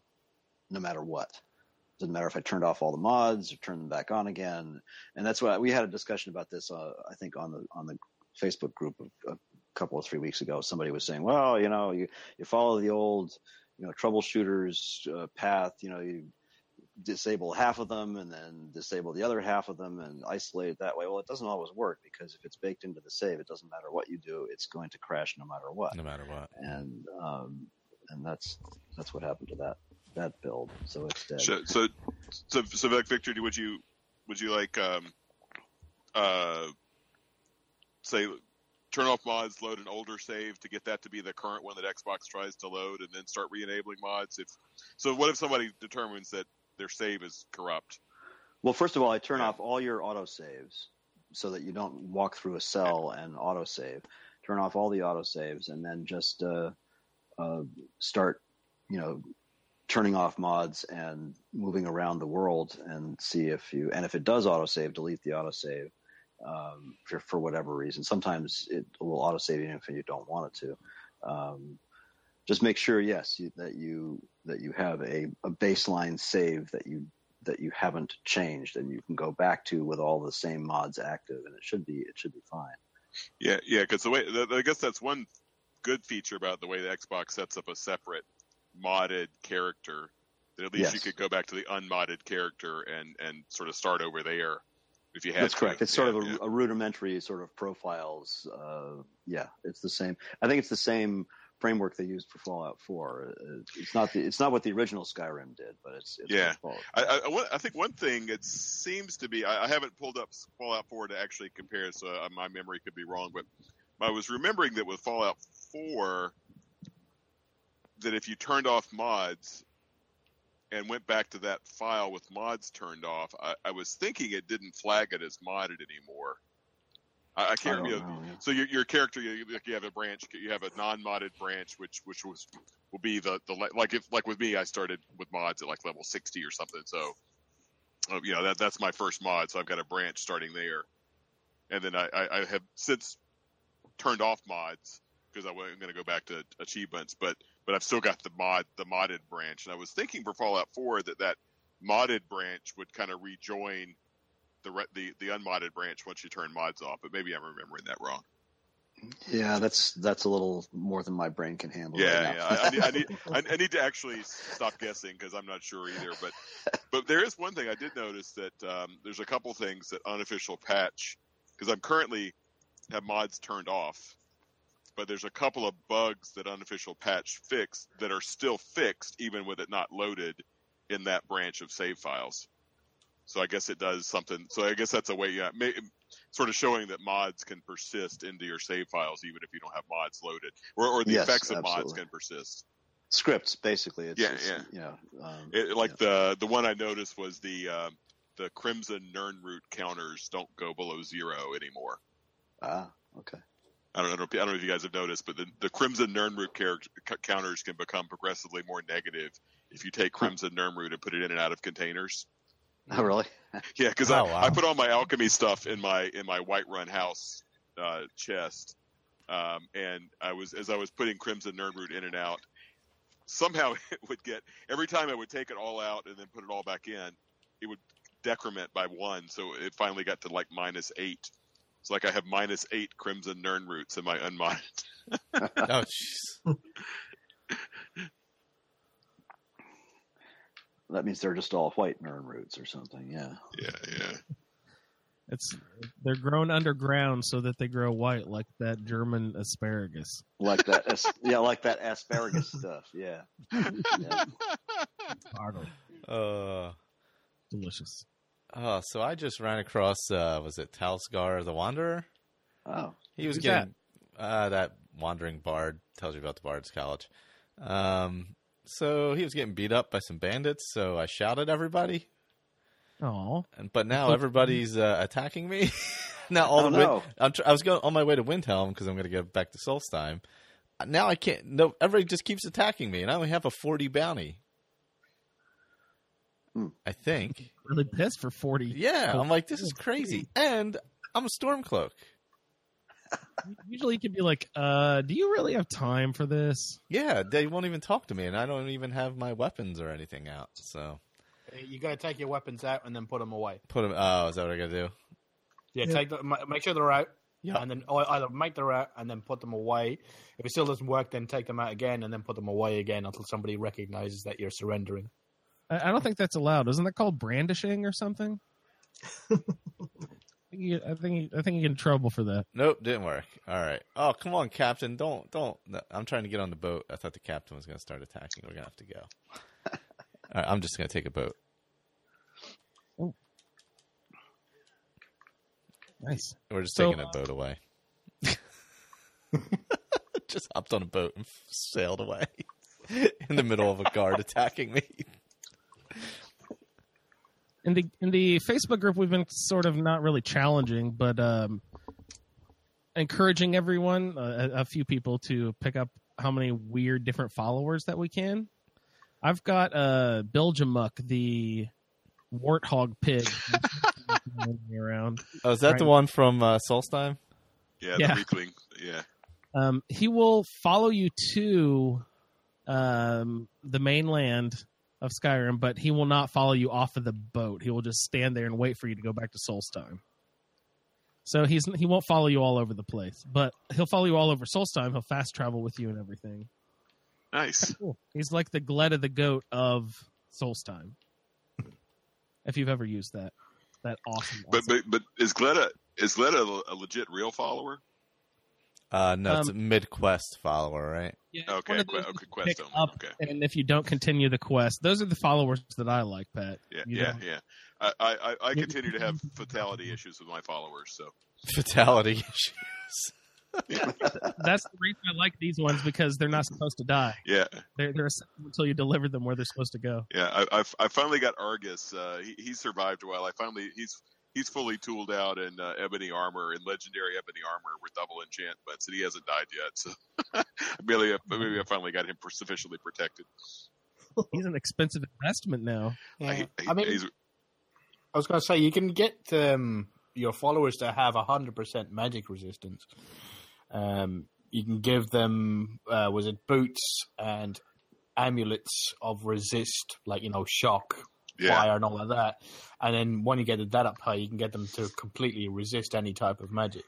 no matter what. Doesn't matter if I turned off all the mods or turned them back on again. And that's why we had a discussion about this. Uh, I think on the on the Facebook group a, a couple of three weeks ago. Somebody was saying, "Well, you know, you you follow the old, you know, troubleshooters uh, path. You know, you disable half of them and then disable the other half of them and isolate it that way. Well, it doesn't always work because if it's baked into the save, it doesn't matter what you do; it's going to crash no matter what. No matter what. And um, and that's that's what happened to that that build. So it's dead. So, so, so, so like Victor, would you, would you like, um, uh, say, turn off mods, load an older save to get that to be the current one that Xbox tries to load, and then start re-enabling mods? If so, what if somebody determines that their save is corrupt? Well, first of all, I turn off all your autosaves so that you don't walk through a cell and autosave. turn off all the autosaves, and then just uh, uh, start, you know, turning off mods and moving around the world and see if you and if it does autosave, delete the autosave um, for for whatever reason. Sometimes it will autosave even if you don't want it to. Um, just make sure, yes, you, that you that you have a, a baseline save that you that you haven't changed and you can go back to with all the same mods active, and it should be it should be fine. Yeah, yeah, because the way the, I guess that's one good feature about the way the Xbox sets up a separate modded character. That at least you could go back to the unmodded character and and sort of start over there if you had. That's to. correct. It's sort of a, yeah. a rudimentary sort of profiles. Uh, yeah, it's the same. I think it's the same framework they used for Fallout 4. Uh, It's not the, it's not what the original Skyrim did, but it's, it's Yeah. I, I, I think one thing it seems to be I, I haven't pulled up Fallout 4 to actually compare, so uh, my memory could be wrong. But I was remembering that with Fallout 4, that if you turned off mods and went back to that file with mods turned off, I, I was thinking it didn't flag it as modded anymore. I, I can't. don't know, know, yeah. so your, your character, you, like you have a branch, you have a non-modded branch, which which was will be the the like if like with me, I started with mods at like level sixty or something. So, uh, you know that that's my first mod, so I've got a branch starting there, and then I I, I have since turned off mods because I'm going to go back to achievements, but but I've still got the mod the modded branch, and I was thinking for Fallout Four that that modded branch would kind of rejoin the re- the the unmodded branch once you turn mods off, but maybe I'm remembering that wrong. Yeah, that's that's a little more than my brain can handle. Yeah, right yeah. I, I need, I need, I need to actually stop guessing because I'm not sure either. But, but there is one thing I did notice that um, there's a couple things that unofficial patch because I'm currently have mods turned off, but there's a couple of bugs that unofficial patch fixed that are still fixed even with it not loaded in that branch of save files. So I guess it does something. So I guess that's a way, yeah, may, sort of showing that mods can persist into your save files even if you don't have mods loaded, or, or the Yes, effects of mods can persist. Scripts, basically. It's, Yeah, it's, yeah. You know, um, It, like the the one I noticed was the um, the Crimson Nirnroot counters don't go below zero anymore. ah, okay. I don't know. I don't know if you guys have noticed, but the, the Crimson Nirnroot character, c- counters can become progressively more negative if you take Crimson Nirnroot and put it in and out of containers. Oh, really? Yeah, because Oh, I, wow. I put all my alchemy stuff in my in my Whiterun house uh, chest, um, and I was as I was putting Crimson Nirnroot in and out, somehow it would get every time I would take it all out and then put it all back in, it would decrement by one, so it finally got to like minus eight. It's like I have minus eight Crimson Nirnroots in my unmodded. Oh, jeez. That means they're just all white Nirn roots or something. Yeah. Yeah, yeah. It's they're grown underground so that they grow white, like that German asparagus. Like that. as- yeah, like that asparagus stuff. Yeah. yeah. Uh, Delicious. oh, so I just ran across, uh, was it Talsgar the Wanderer? Oh. He was Who's getting Uh, that wandering bard tells you about the Bard's College. Um, so he was getting beat up by some bandits. So I shouted everybody, Oh, and but now everybody's uh, attacking me. now all Oh, the way, no. I'm tr- I was going on my way to Windhelm because I'm going to get back to Solstheim. Now I can't. No, everybody just keeps attacking me, and I only have a 40 bounty. Hmm. I think. really pissed for forty. Yeah, I'm like, this is crazy, and I'm a Stormcloak. Usually, you can be like, "Uh, do you really have time for this?" Yeah, they won't even talk to me, and I don't even have my weapons or anything out. So You got to take your weapons out and then put them away. put them. Oh, is that what I got to do? Yeah, Yeah. take the, make sure they're out, Yeah. and then either make them out and then put them away. If it still doesn't work, then take them out again and then put them away again until somebody recognizes that you're surrendering. I, I don't think that's allowed. Isn't that called brandishing or something? I think you, I think you, I think you get in trouble for that. Nope, didn't work. All right. Oh, come on, Captain. Don't don't. no, I'm trying to get on the boat. I thought the captain was going to start attacking. We're going to have to go. All right, I'm just going to take a boat. Oh. Nice. We're just So, taking a boat away. just hopped on a boat and sailed away in the middle of a guard attacking me. In the in the Facebook group, we've been sort of not really challenging, but um, encouraging everyone, uh, a, a few people, to pick up how many weird different followers that we can. I've got uh, Bilgemuck, the warthog pig, around. Oh, is that Right. the one from uh, Solstheim? Yeah, Yeah. the weakling. Yeah. Um, he will follow you to um, the mainland of Skyrim, but he will not follow you off of the boat. He will just stand there and wait for you to go back to Solstheim. So he's he won't follow you all over the place, but he'll follow you all over Solstheim. He'll fast travel with you and everything. Nice. He's like the Gleda the goat of Solstheim. if you've ever used that, that awesome. But awesome- but but is Gleda is Gleda a legit real follower? Uh, no, it's a Um, mid quest follower, right? Yeah, it's Okay, que- okay, quest pick up, okay. And if you don't continue the quest, those are the followers that I like, Pat. Yeah, You yeah, don't- yeah. I, I, I- I continue to have fatality issues with my followers, so Fatality issues. That's the reason I like these ones because they're not supposed to die. yeah, They're they're essential until you deliver them where they're supposed to go. yeah. I, I've I finally got Argis. Uh, he, he survived a while. I finally he's he's fully tooled out in uh, ebony armor and legendary ebony armor with double enchantments, and he hasn't died yet. So maybe maybe I finally got him sufficiently protected. He's an expensive investment now. Yeah. I, I mean, he's, I was going to say you can get um, your followers to have hundred percent magic resistance. Um, you can give them uh, was it boots and amulets of resist, like you know shock, yeah. fire, and all of that. And then when you get that up high, you can get them to completely resist any type of magic.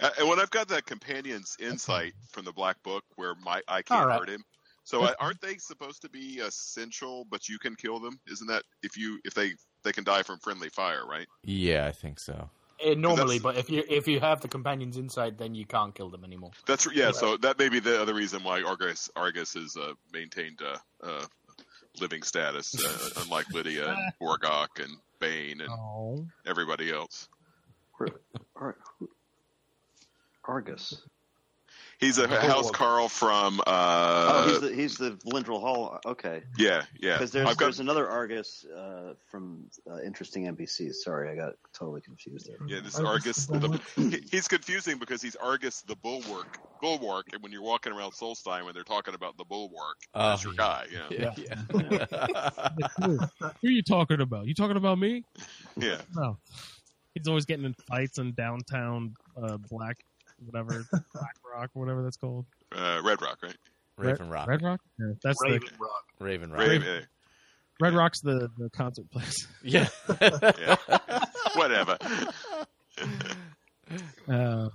Uh, and when I've got that companion's insight from the Black Book, where my I can't All right. hurt him. So uh, aren't they supposed to be essential? But you can kill them, isn't that if you if they they can die from friendly fire, right? Yeah, I think so. Uh, normally, but if you if you have the companion's insight, then you can't kill them anymore. That's yeah. So that may be the other reason why Argis Argis is uh, maintained uh, uh, living status, uh, unlike Lydia and Borgakh and Bane and Oh, everybody else. Ar- who- Argis. He's a Housecarl from. Uh, oh, he's the he's the Vlindrel Hall. Okay, yeah, yeah. because there's I've got there's another Argus uh, from uh, Interesting NPCs. Sorry, I got totally confused there. Yeah, this Argis Argis. the The, Bulwark. he- he's confusing because he's Argis the Bulwark. Bulwark, and when you're walking around Solstheim, when they're talking about the Bulwark, Oh, that's your guy. You know? Yeah, yeah. who are you talking about? You talking about me? Yeah. No. He's always getting in fights in downtown uh, Black, whatever, Black Rock, whatever that's called. Uh, Red Rock, right? Raven Rock. Red Rock. Yeah, that's Raven the Rock. Raven Rock. Raven, yeah. Red Rock's the, the concert place. Yeah. yeah. Whatever. Uh,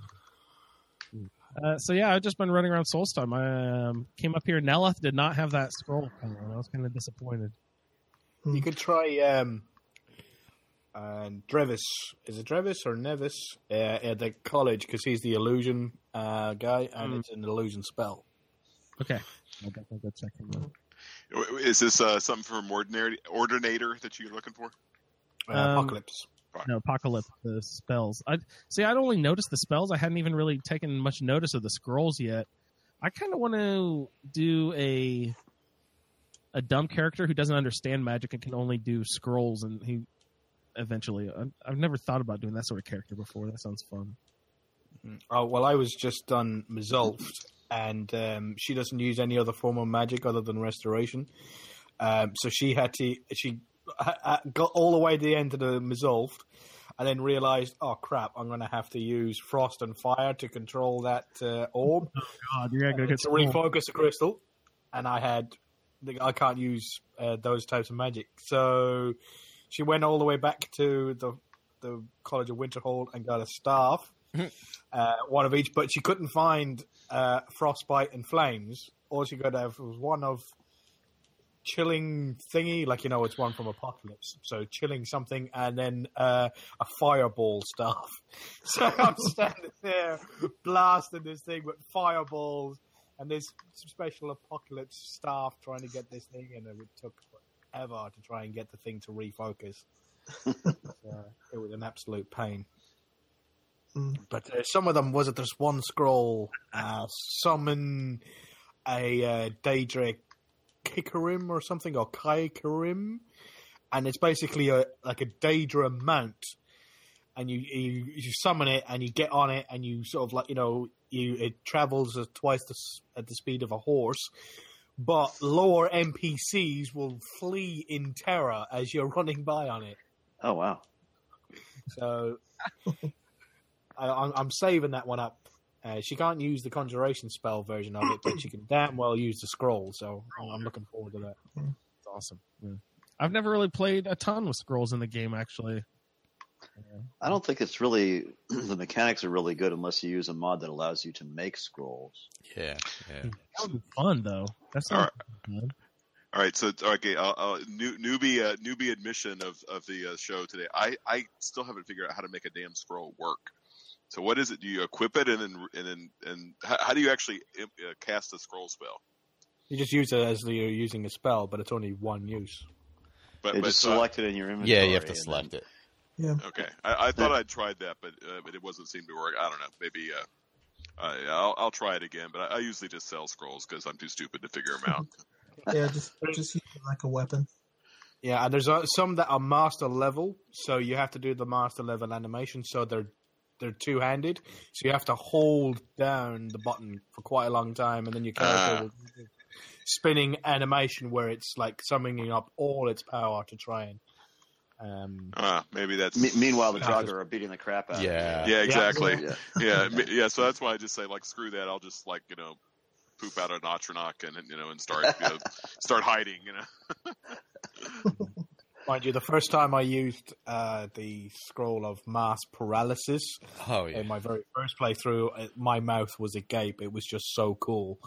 uh, so yeah, I've just been running around Solstheim. I um, came up here. Neloth did not have that scroll. coming. I was kind of disappointed. You could try um, uh, Drevis. Is it Drevis or Nevis uh, at the college because he's the illusion uh, guy, and Hmm. it's an illusion spell. Okay, I'll definitely go check him out. Is this uh, something from Ordinary Ordinator that you're looking for? Uh, Um, Apocalypse. No, Apocalypse, the spells. I see. I'd only noticed the spells. I hadn't even really taken much notice of the scrolls yet. I kind of want to do a a dumb character who doesn't understand magic and can only do scrolls, and he eventually. I, I've never thought about doing that sort of character before. That sounds fun. Oh well, I was just done Resolved, and um, she doesn't use any other form of magic other than restoration. Um, so she had to she uh, uh, got all the way to the end of the Resolved, and then realized, oh crap, I'm going to have to use frost and fire to control that uh, orb God, you're gonna get to refocus the crystal. And I had I can't use uh, those types of magic, so she went all the way back to the the College of Winterhold and got a staff uh, one of each, but she couldn't find uh, frostbite and flames. All she could have was one of chilling thingy, like you know, it's one from Apocalypse. So chilling something, and then uh, a fireball staff. So I'm standing there blasting this thing with fireballs and this special Apocalypse staff trying to get this thing, and it took forever to try and get the thing to refocus. so it was an absolute pain. Mm. But uh, some of them was it? There's one scroll, uh, summon a uh, Daedra Kikarim or something, or Kai Karim, and it's basically a like a Daedra mount, and you, you you summon it and you get on it and you sort of like you know you it travels twice the, at the speed of a horse, but lower NPCs will flee in terror as you're running by on it. Oh wow. So I, I'm, I'm saving that one up. Uh, she can't use the conjuration spell version of it, but she can damn well use the scroll. So I'm, I'm looking forward to that. It's awesome. Yeah. I've never really played a ton with scrolls in the game, actually. I don't think it's really the mechanics are really good unless you use a mod that allows you to make scrolls. Yeah, yeah. That would be fun, though. That's All not fun. All right, so okay, uh, uh, new, newbie uh, newbie admission of of the uh, show today. I I still haven't figured out how to make a damn scroll work. So what is it? Do you equip it and then and then and how, how do you actually uh, cast a scroll spell? You just use it as you're using a spell, but it's only one use. But, You but just so- select it in your inventory. Yeah, you have to select then- it. Yeah. Okay, I, I thought I'd tried that, but uh, but it wasn't seem to work. I don't know. Maybe uh, I, I'll I'll try it again. But I, I usually just sell scrolls because I'm too stupid to figure them out. Yeah, just just use it like a weapon. Yeah, and there's uh, some that are master level, so you have to do the master level animation. So they're they're two handed, so you have to hold down the button for quite a long time, and then your character Ah. will do spinning animation where it's like summoning up all its power to try and. Um, Uh, maybe that's Me- meanwhile, the Yeah, Draugr are beating the crap out Yeah. of yeah, exactly. you. Yeah. yeah, yeah. So that's why I just say like screw that. I'll just like you know poop out an Atronach and you know and start you know start hiding. You know. mind you, the first time I used uh, the scroll of mass paralysis Oh yeah. in my very first playthrough, uh, my mouth was agape. It was just so cool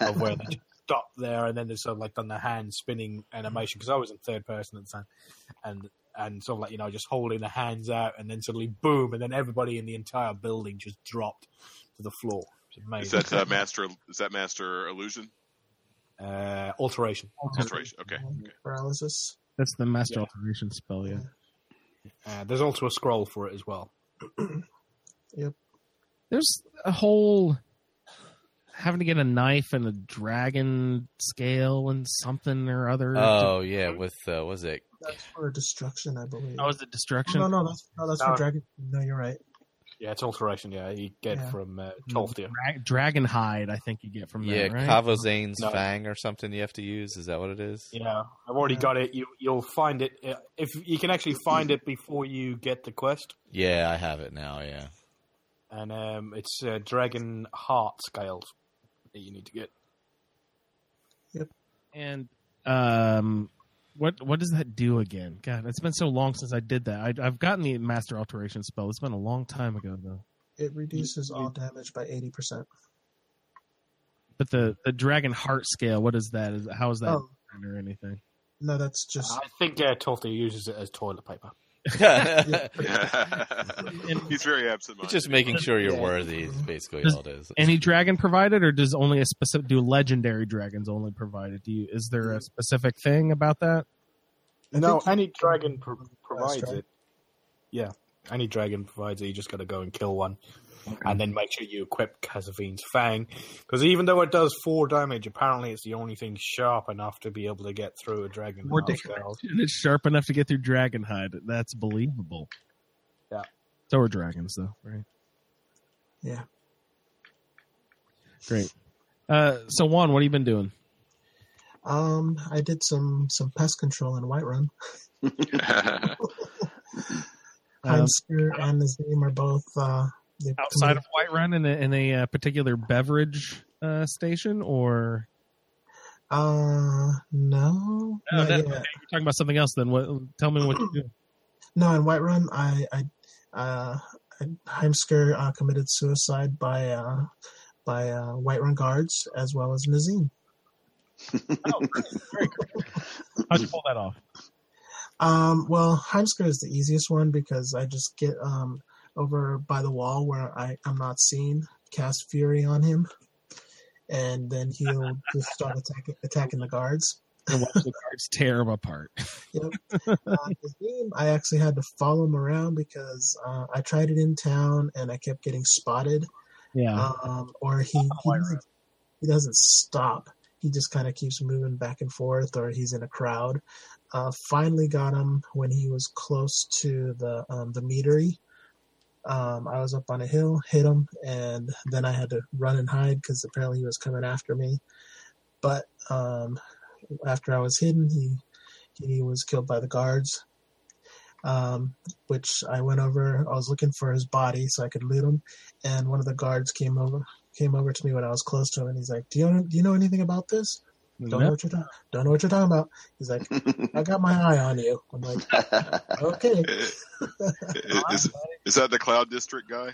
of where they just stop there and then they sort of like done the hand spinning animation because I was in third person at the time, and and sort of like you know just holding the hands out and then suddenly boom and then everybody in the entire building just dropped to the floor. Is that uh, master? Is that master illusion? uh, alteration? Alteration. Okay. okay. Paralysis. That's the master Yeah. alteration spell, yeah. Uh, there's also a scroll for it as well. Yep. There's a whole having to get a knife and a dragon scale and something or other. Oh yeah, with uh, was it? That's for destruction, I believe. Oh, is it destruction? no, no, that's no, that's No. for dragon. No, you're right. Yeah, it's alteration. Yeah, you get Yeah. from uh, Tolfdir. Dra- dragon hide, I think you get from Yeah, that, right? Kahvozein's No. fang or something. You have to use. Is that what it is? Yeah, I've already Yeah. got it. You you'll find it uh, if you can actually find it before you get the quest, Yeah, I have it now. Yeah. and um, it's uh, dragon heart scales that you need to get. Yep. And um, what what does that do again? God, it's been so long since I did that. I, I've gotten the master alteration spell. It's been a long time ago though. It reduces all damage by eighty percent. But the the dragon heart scale, what is that? Is how is that Oh or anything? no, that's just I think uh, Tolfdir uses it as toilet paper. He's very absent. It's just making sure you're worthy. Is basically Does all it is. Any dragon provided, or does only a specific? Do legendary dragons only provide it? Do you? Is there a specific thing about that? I no, think you- any dragon pro- provides dragon. it. Yeah, any dragon provides it. You just got to go and kill one, and then make sure you equip Kazavine's Fang. Because even though it does four damage, apparently it's the only thing sharp enough to be able to get through a dragon. More heart And it's sharp enough to get through dragon hide. That's believable. Yeah. So are dragons, though, right? Yeah. Great. Uh, so Juan, what have you been doing? Um, I did some some pest control in Whiterun. Um, Heimskr and Nazeem are both uh, they outside committed- of Whiterun in a, in a uh, particular beverage uh, station, or Uh, no, No, not that- okay, you're talking about something else? Then what? Tell me what you do. No, in Whiterun, I, I, uh, I- Heimskr uh, committed suicide by uh, by uh, Whiterun guards as well as Nazeem. How'd you pull that off? Um, well, Heimskr is the easiest one because I just get um, over by the wall where I, I'm not seen, cast Fury on him, and then he'll just start attacking attacking the guards. And watch the guards tear him apart. Uh, Nazeem, I actually had to follow him around because uh, I tried it in town and I kept getting spotted. Yeah. Um, or he he doesn't, he doesn't stop. He just kind of keeps moving back and forth, or he's in a crowd. Uh, finally got him when he was close to the um, the meadery, Um, I was up on a hill, hit him, and then I had to run and hide because apparently he was coming after me. But um, after I was hidden, he he was killed by the guards. Um, which I went over. I was looking for his body so I could loot him, and one of the guards came over came over to me when I was close to him, and he's like, "Do you know, do you know anything about this? Don't know what you're talking. Don't know what you're talking about." He's like, "I got my eye on you." I'm like, "Okay, is, is that the Cloud District guy?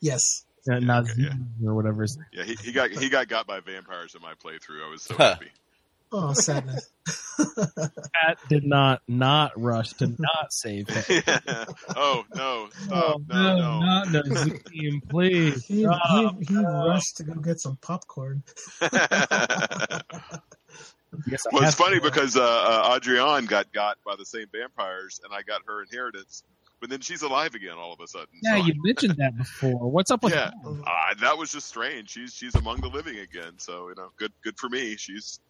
yes." Yeah, Nazi okay, or whatever. Yeah, he, he got he got got by vampires in my playthrough. I was so happy. Oh, sadness. Pat did not not rush to not save him. oh no! Oh, Stop! no, no! not Nazeem, please. He, stop. he, he rushed to go get some popcorn. Yes, well, it's funny because uh, uh, Adrianne got got by the same vampires, and I got her inheritance. But then she's alive again all of a sudden. Yeah, So you mentioned that before. What's up with Yeah. that? Uh, that was just strange. She's she's among the living again, so you know, good good for me. She's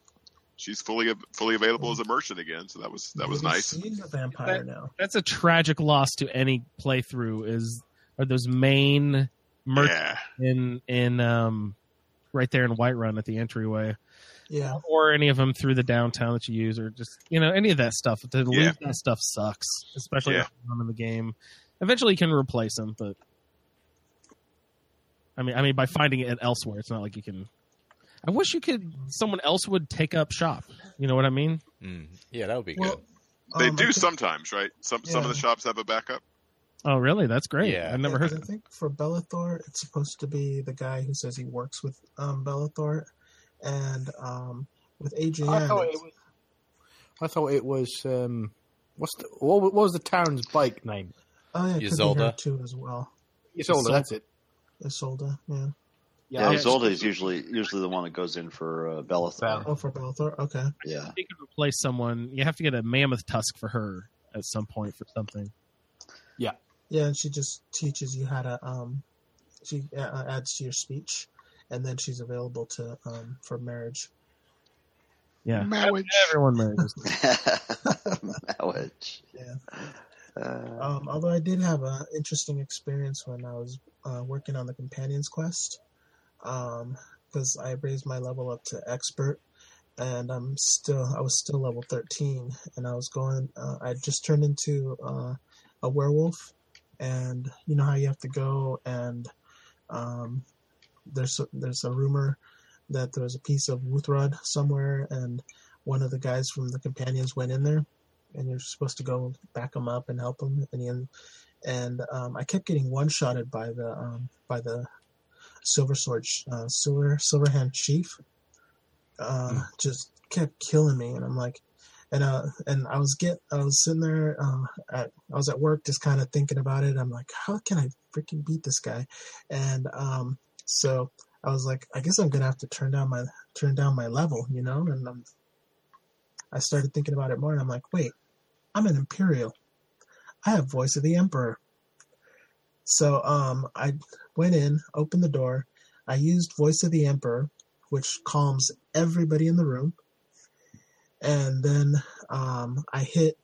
she's fully fully available as a merchant again, so that was that was nice. She's a vampire now. That's a tragic loss to any playthrough. Is are those main merchants Yeah, in in um right there in Whiterun at the entryway, Yeah. or any of them through the downtown that you use, or just you know any of that stuff. To lose Yeah. that stuff sucks, especially Yeah. if you're on in the game. Eventually, you can replace them, but I mean, I mean, by finding it elsewhere, it's not like you can. I wish you could. Someone else would take up shop. You know what I mean? Mm. Yeah, that would be Well, good. they um, do think- sometimes, right? Some some of the shops have a backup. Oh, really? That's great. Yeah. I've never Yeah, heard. 'cause I think for Belethor, it's supposed to be the guy who says he works with um, Belethor, and um, with Adrianne. I thought it was. I thought it was. Um, what's the, what, what was the town's bike name? oh, yeah, it could be her too as well. Ysolda, Ysolda. that's it. Ysolda, yeah. Yeah, I- Ysolda is usually usually the one that goes in for uh, Belethor. Oh, for Belethor, okay. Yeah, you can replace someone, you have to get a mammoth tusk for her at some point for something. Yeah, yeah, and she just teaches you how to. Um, she uh, adds to your speech, and then she's available to um, for marriage. Yeah, Marriage. everyone marries. Marriage. Yeah. Uh, Um, although I did have an interesting experience when I was uh, working on the Companion's Quest, because I raised my level up to expert, and I'm still I was still level 13, and I was going. Uh, I just turned into uh, a werewolf, and you know how you have to go and um, there's a, there's a rumor that there was a piece of Wuuthrad somewhere, and one of the guys from the Companions went in there and you're supposed to go back him up and help him and he, and um, I kept getting one shotted by the um, by the silver sword uh, silver silver hand chief uh, just kept killing me and I'm like and uh and I was get I was sitting there uh, at I was at work just kind of thinking about it I'm like how can I freaking beat this guy and um so I was like I guess I'm gonna have to turn down my turn down my level you know and I'm I started thinking about it more and I'm like wait I'm an Imperial. I have voice of the Emperor. So um, I went in, opened the door. I used voice of the Emperor, which calms everybody in the room. And then um, I hit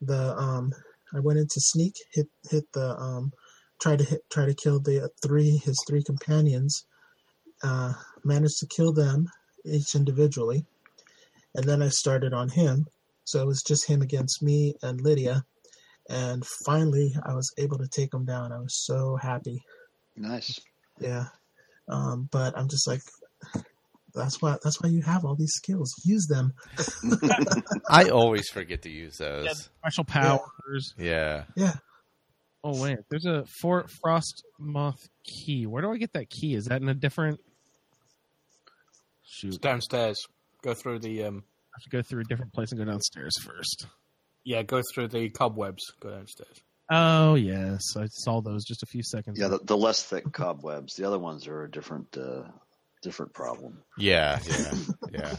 the. Um, I went into sneak, hit hit the. Um, try to hit, try to kill the three his three companions. Uh, managed to kill them each individually, and then I started on him. So it was just him against me and Lydia. And finally, I was able to take him down. I was so happy. nice. Yeah. Um, but I'm just like, that's why that's why you have all these skills. Use them. I always forget to use those. Yeah, special powers. Yeah. Yeah. Oh wait, there's a Fort Frost Moth key. Where do I get that key? Is that in a different? It's Shoot, downstairs. Go through the. Um, I have to go through a different place and go downstairs first. Yeah, go through the cobwebs. Go downstairs. Oh yes, I saw those just a few seconds. Yeah, ago. the, the less thick cobwebs. The other ones are a different uh, different problem. Yeah. Yeah. Yeah.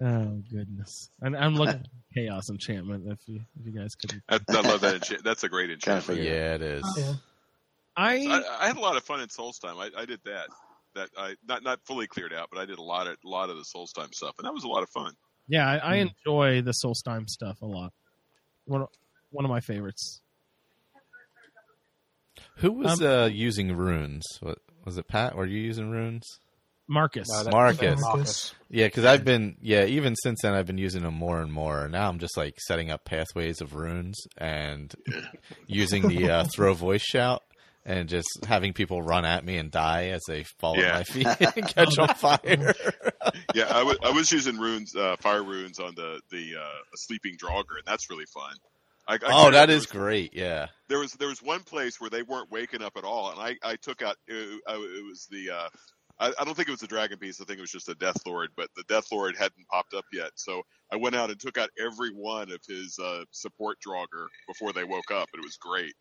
Oh goodness, and I'm looking for chaos enchantment. If you, if you guys could, I, I love that. encha- That's a great Kind of enchantment. Yeah, it is. Yeah. I I, I had a lot of fun in Solstheim. I, I did that. That I not not fully cleared out, but I did a lot of a lot of the Solstheim stuff, and that was a lot of fun. Yeah, I, I Hmm. enjoy the Solstheim stuff a lot. One of- one of my favorites. Who was Um, uh, using runes? What, was it Pat? Were you using runes? Marcus. No, that- Marcus. Marcus. Yeah, because I've been yeah. Even since then, I've been using them more and more. Now I'm just like setting up pathways of runes and using the uh, throw voice shout and just having people run at me and die as they fall Yeah. at my feet and catch on fire. Yeah, I was using runes, uh, fire runes on the the uh, sleeping Draugr, and that's really fun. I, I oh, that is was- great. Yeah. There was there was one place where they weren't waking up at all, and I, I took out it, it was the uh, I, I don't think it was the dragon piece. I think it was just a Death Lord, but the Death Lord hadn't popped up yet. So I went out and took out every one of his uh, support Draugr before they woke up. And it was great.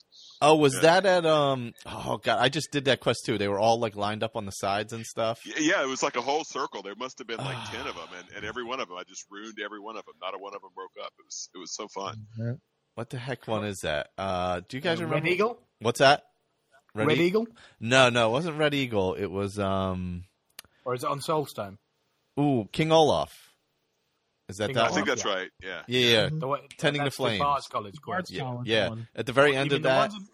Oh, was Yeah. that at um? Oh god, I just did that quest too. They were all like lined up on the sides and stuff. Yeah, it was like a whole circle. There must have been like Ah. ten of them, and, and every one of them, I just ruined every one of them. Not a one of them broke up. It was it was so fun. What the heck one is that? Uh, do you guys Uh, remember? Red Eagle? What's that? Red, E- Eagle? No, no, it wasn't Red Eagle. It was um. Or is it on Solstheim? Ooh, King Olaf. Is that King that I Olaf? think one? that's right. Yeah. Yeah, yeah, The way, Tending the that's Flames. Bard's College Bard's quest. yeah, College yeah. one. At the very You end mean of that, in-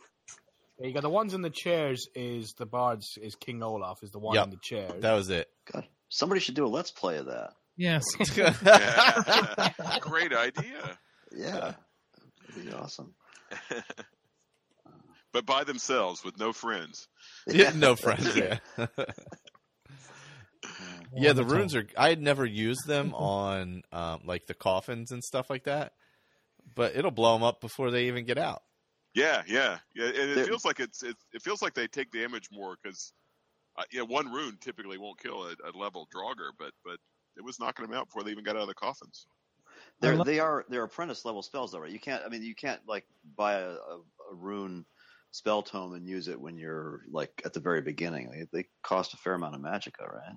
yeah, you got the ones in the chairs. Is the Bard's is King Olaf is the one Yep. in the chair. that was it. God, somebody should do a let's play of that. Yes. Yeah. Great idea. Yeah, that'd be awesome. But by themselves with no friends. yeah, no friends. Yeah, yeah. The runes are. I had never used them on um, like the coffins and stuff like that, but it'll blow them up before they even get out. Yeah, yeah, yeah. And it They're- feels like it's it, it feels like they take damage more because uh, yeah, one rune typically won't kill a, a level Draugr, but but it was knocking them out before they even got out of the coffins. They're, they are they're apprentice level spells though, right? You can't. I mean, you can't like buy a, a, a rune spell tome and use it when you're like at the very beginning. They, they cost a fair amount of magicka, right?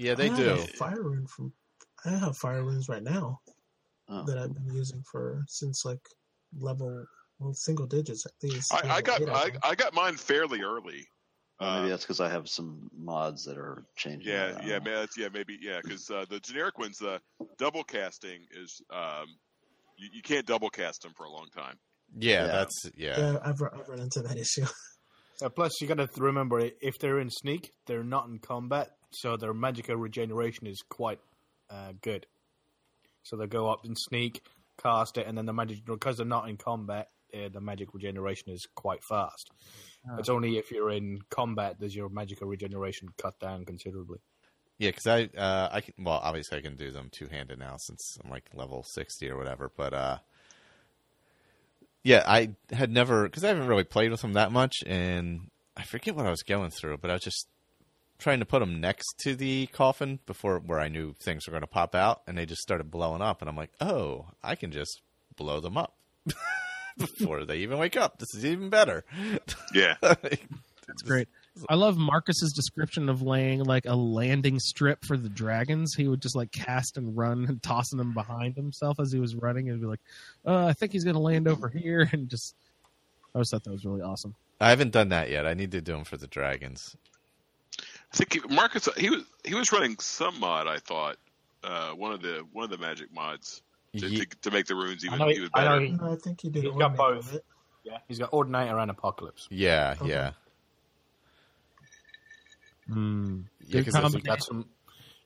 Yeah, they I do. have a fire rune from. I have fire runes right now Oh. that I've been using for since like level well single digits at least. I, I got eight, I. I got mine fairly early. Well, maybe Uh, that's because I have some mods that are changing. yeah, it. I don't yeah, man, that's, yeah, maybe, yeah, because uh, the generic ones, the double casting is, um, you, you can't double cast them for a long time. Yeah, Yeah. that's yeah. Yeah, I've, run- I've run into that issue. Uh, plus, you got to remember if they're in sneak, they're not in combat, so their magical regeneration is quite uh, good. So they go up and sneak, cast it, and then the magic because they're not in combat, uh, the magic regeneration is quite fast. It's only if you're in combat does your magical regeneration cut down considerably. Yeah, because I uh, I can well obviously I can do them two handed now since I'm like level sixty or whatever. But uh, yeah, I had never because I haven't really played with them that much, and I forget what I was going through, but I was just trying to put them next to the coffin before where I knew things were going to pop out, and they just started blowing up, and I'm like, oh, I can just blow them up before they even wake up. This is even better. Yeah, That's great. I love Marcus's description of laying like a landing strip for the dragons. He would just like cast and run and tossing them behind himself as he was running and be like, uh, I think he's going to land over here. And just, I always thought that was really awesome. I haven't done that yet. I need to do them for the dragons. I think he, Marcus he was he was running some mod. I thought uh, one of the one of the magic mods to, Ye- to, to make the runes even I know he- even I know better. he- I think he did. He's got both. Yeah, he's got Ordinator and Apocalypse. Yeah, Okay. yeah. Hmm. Yeah, Good 'cause You've got some.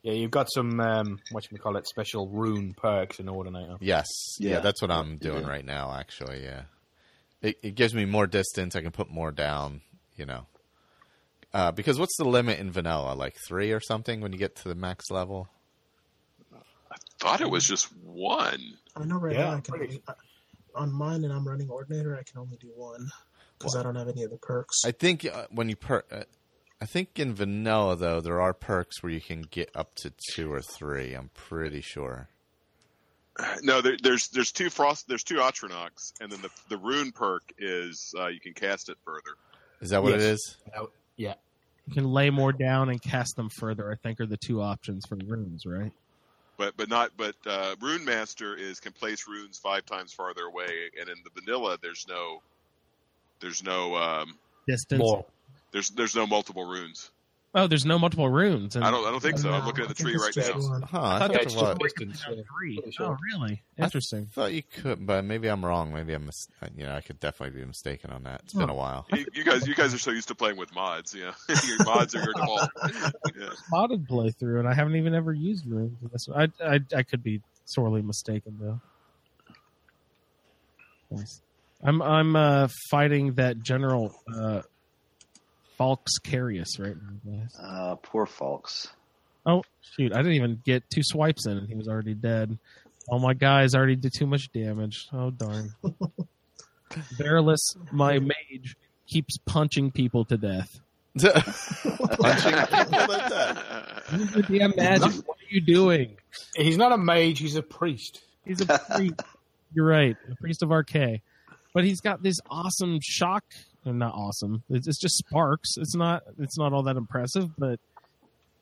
Yeah, you've got some um, what you call it, special rune perks in Ordinator. Yes. Yeah, Yeah. that's what I'm doing yeah. right now, actually. Yeah. It, it gives me more distance. I can put more down, you know. Uh, because what's the limit in vanilla? Like three or something when you get to the max level? I thought it was just one. I know right Yeah, now I can pretty- only, I- on mine and I'm running ordinator. I can only do one because I don't have any of the perks. I think uh, when you per, uh, I think in vanilla though there are perks where you can get up to two or three. I'm pretty sure. No, there, there's there's two frost there's two Atronachs, and then the the rune perk is uh, you can cast it further. Is that what it Yes. is? Now, yeah, You can lay more down and cast them further, I think, are the two options for runes, right? But but not but uh, Rune Master is can place runes five times farther away, and in the vanilla there's no there's no um, Distance. more. there's there's no multiple runes. Oh, there's no multiple runes. And I don't. I don't think so. I'm looking at the tree right now. one. Huh? I I thought thought it it's was. just distance. down three. Pretty sure. Oh, really? Interesting. thought you could, but maybe I'm wrong. Maybe I'm, mis- you know, I could definitely be mistaken on that. It's been a while. You, you guys, you guys are so used to playing with mods. Yeah, your mods are your default. Yeah. Modded playthrough, and I haven't even ever used runes. in this one. I, I, I could be sorely mistaken though. Nice. I'm I'm uh, fighting that General uh, Falx Carius right now. Uh, poor Falks. Oh shoot! I didn't even get two swipes in, and he was already dead. Oh my guys already did too much damage. Oh darn! Bearless, my mage keeps punching people to death. Punching people to death. Use the damn magic. What are you doing? He's not a mage. He's a priest. He's a priest. You're right, a priest of Arkay. But he's got this awesome shock. Not awesome. It's, it's just sparks. It's not. It's not all that impressive. But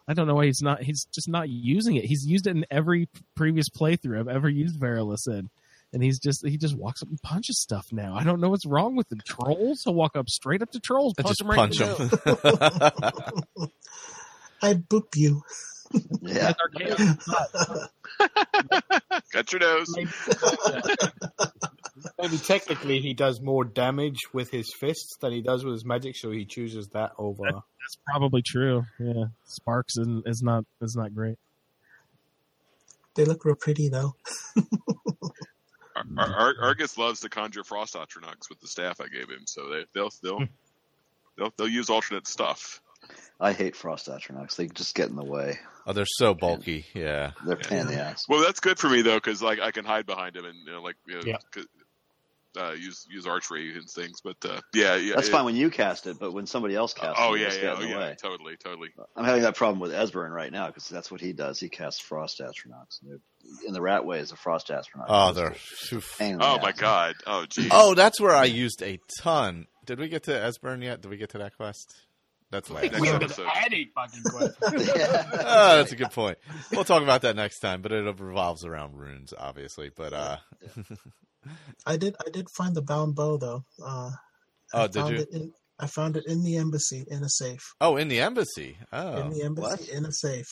I don't know why he's not. He's just not using it. He's used it in every previous playthrough I've ever used Verilus in, and he's just he just walks up and punches stuff now. I don't know what's wrong with the trolls. He'll walk up straight up to trolls, punch Just them right punch in the. I boop you. Yeah. nose. Cut your nose. Maybe technically he does more damage with his fists than he does with his magic, so he chooses that over. That's probably true. Yeah, sparks is, is not is not great. They look real pretty though. Ar- Ar- Ar- Argus loves to conjure frost atronachs with the staff I gave him, so they, they'll they'll hmm. they'll they'll use alternate stuff. I hate frost atronachs. They just get in the way. Oh, they're so bulky. Yeah. They're pain in the ass. Well, that's good for me though, because like I can hide behind him and you know, like you know, Yeah. C- uh, use use archery and things. But uh, yeah, yeah, That's it- fine when you cast it, but when somebody else casts Oh it, yeah, yeah, oh, yeah, totally, totally. I'm having that problem with Esbern right now because that's what he does. He casts frost atronachs. They're- In the Ratway, is a frost atronach. Oh, they're. just oof. a pain in the Oh my ass. god. Oh geez. Oh, that's where I used a ton. Did we get to Esbern yet? Did we get to that quest? That's last. Next We have episode. any fucking question. oh, that's a good point. We'll talk about that next time, but it revolves around runes, obviously. But uh, I did I did find the bound bow though. Uh, I Oh, did found you? It in, I found it in the embassy in a safe. oh, in the embassy. Oh, in the embassy what? in a safe.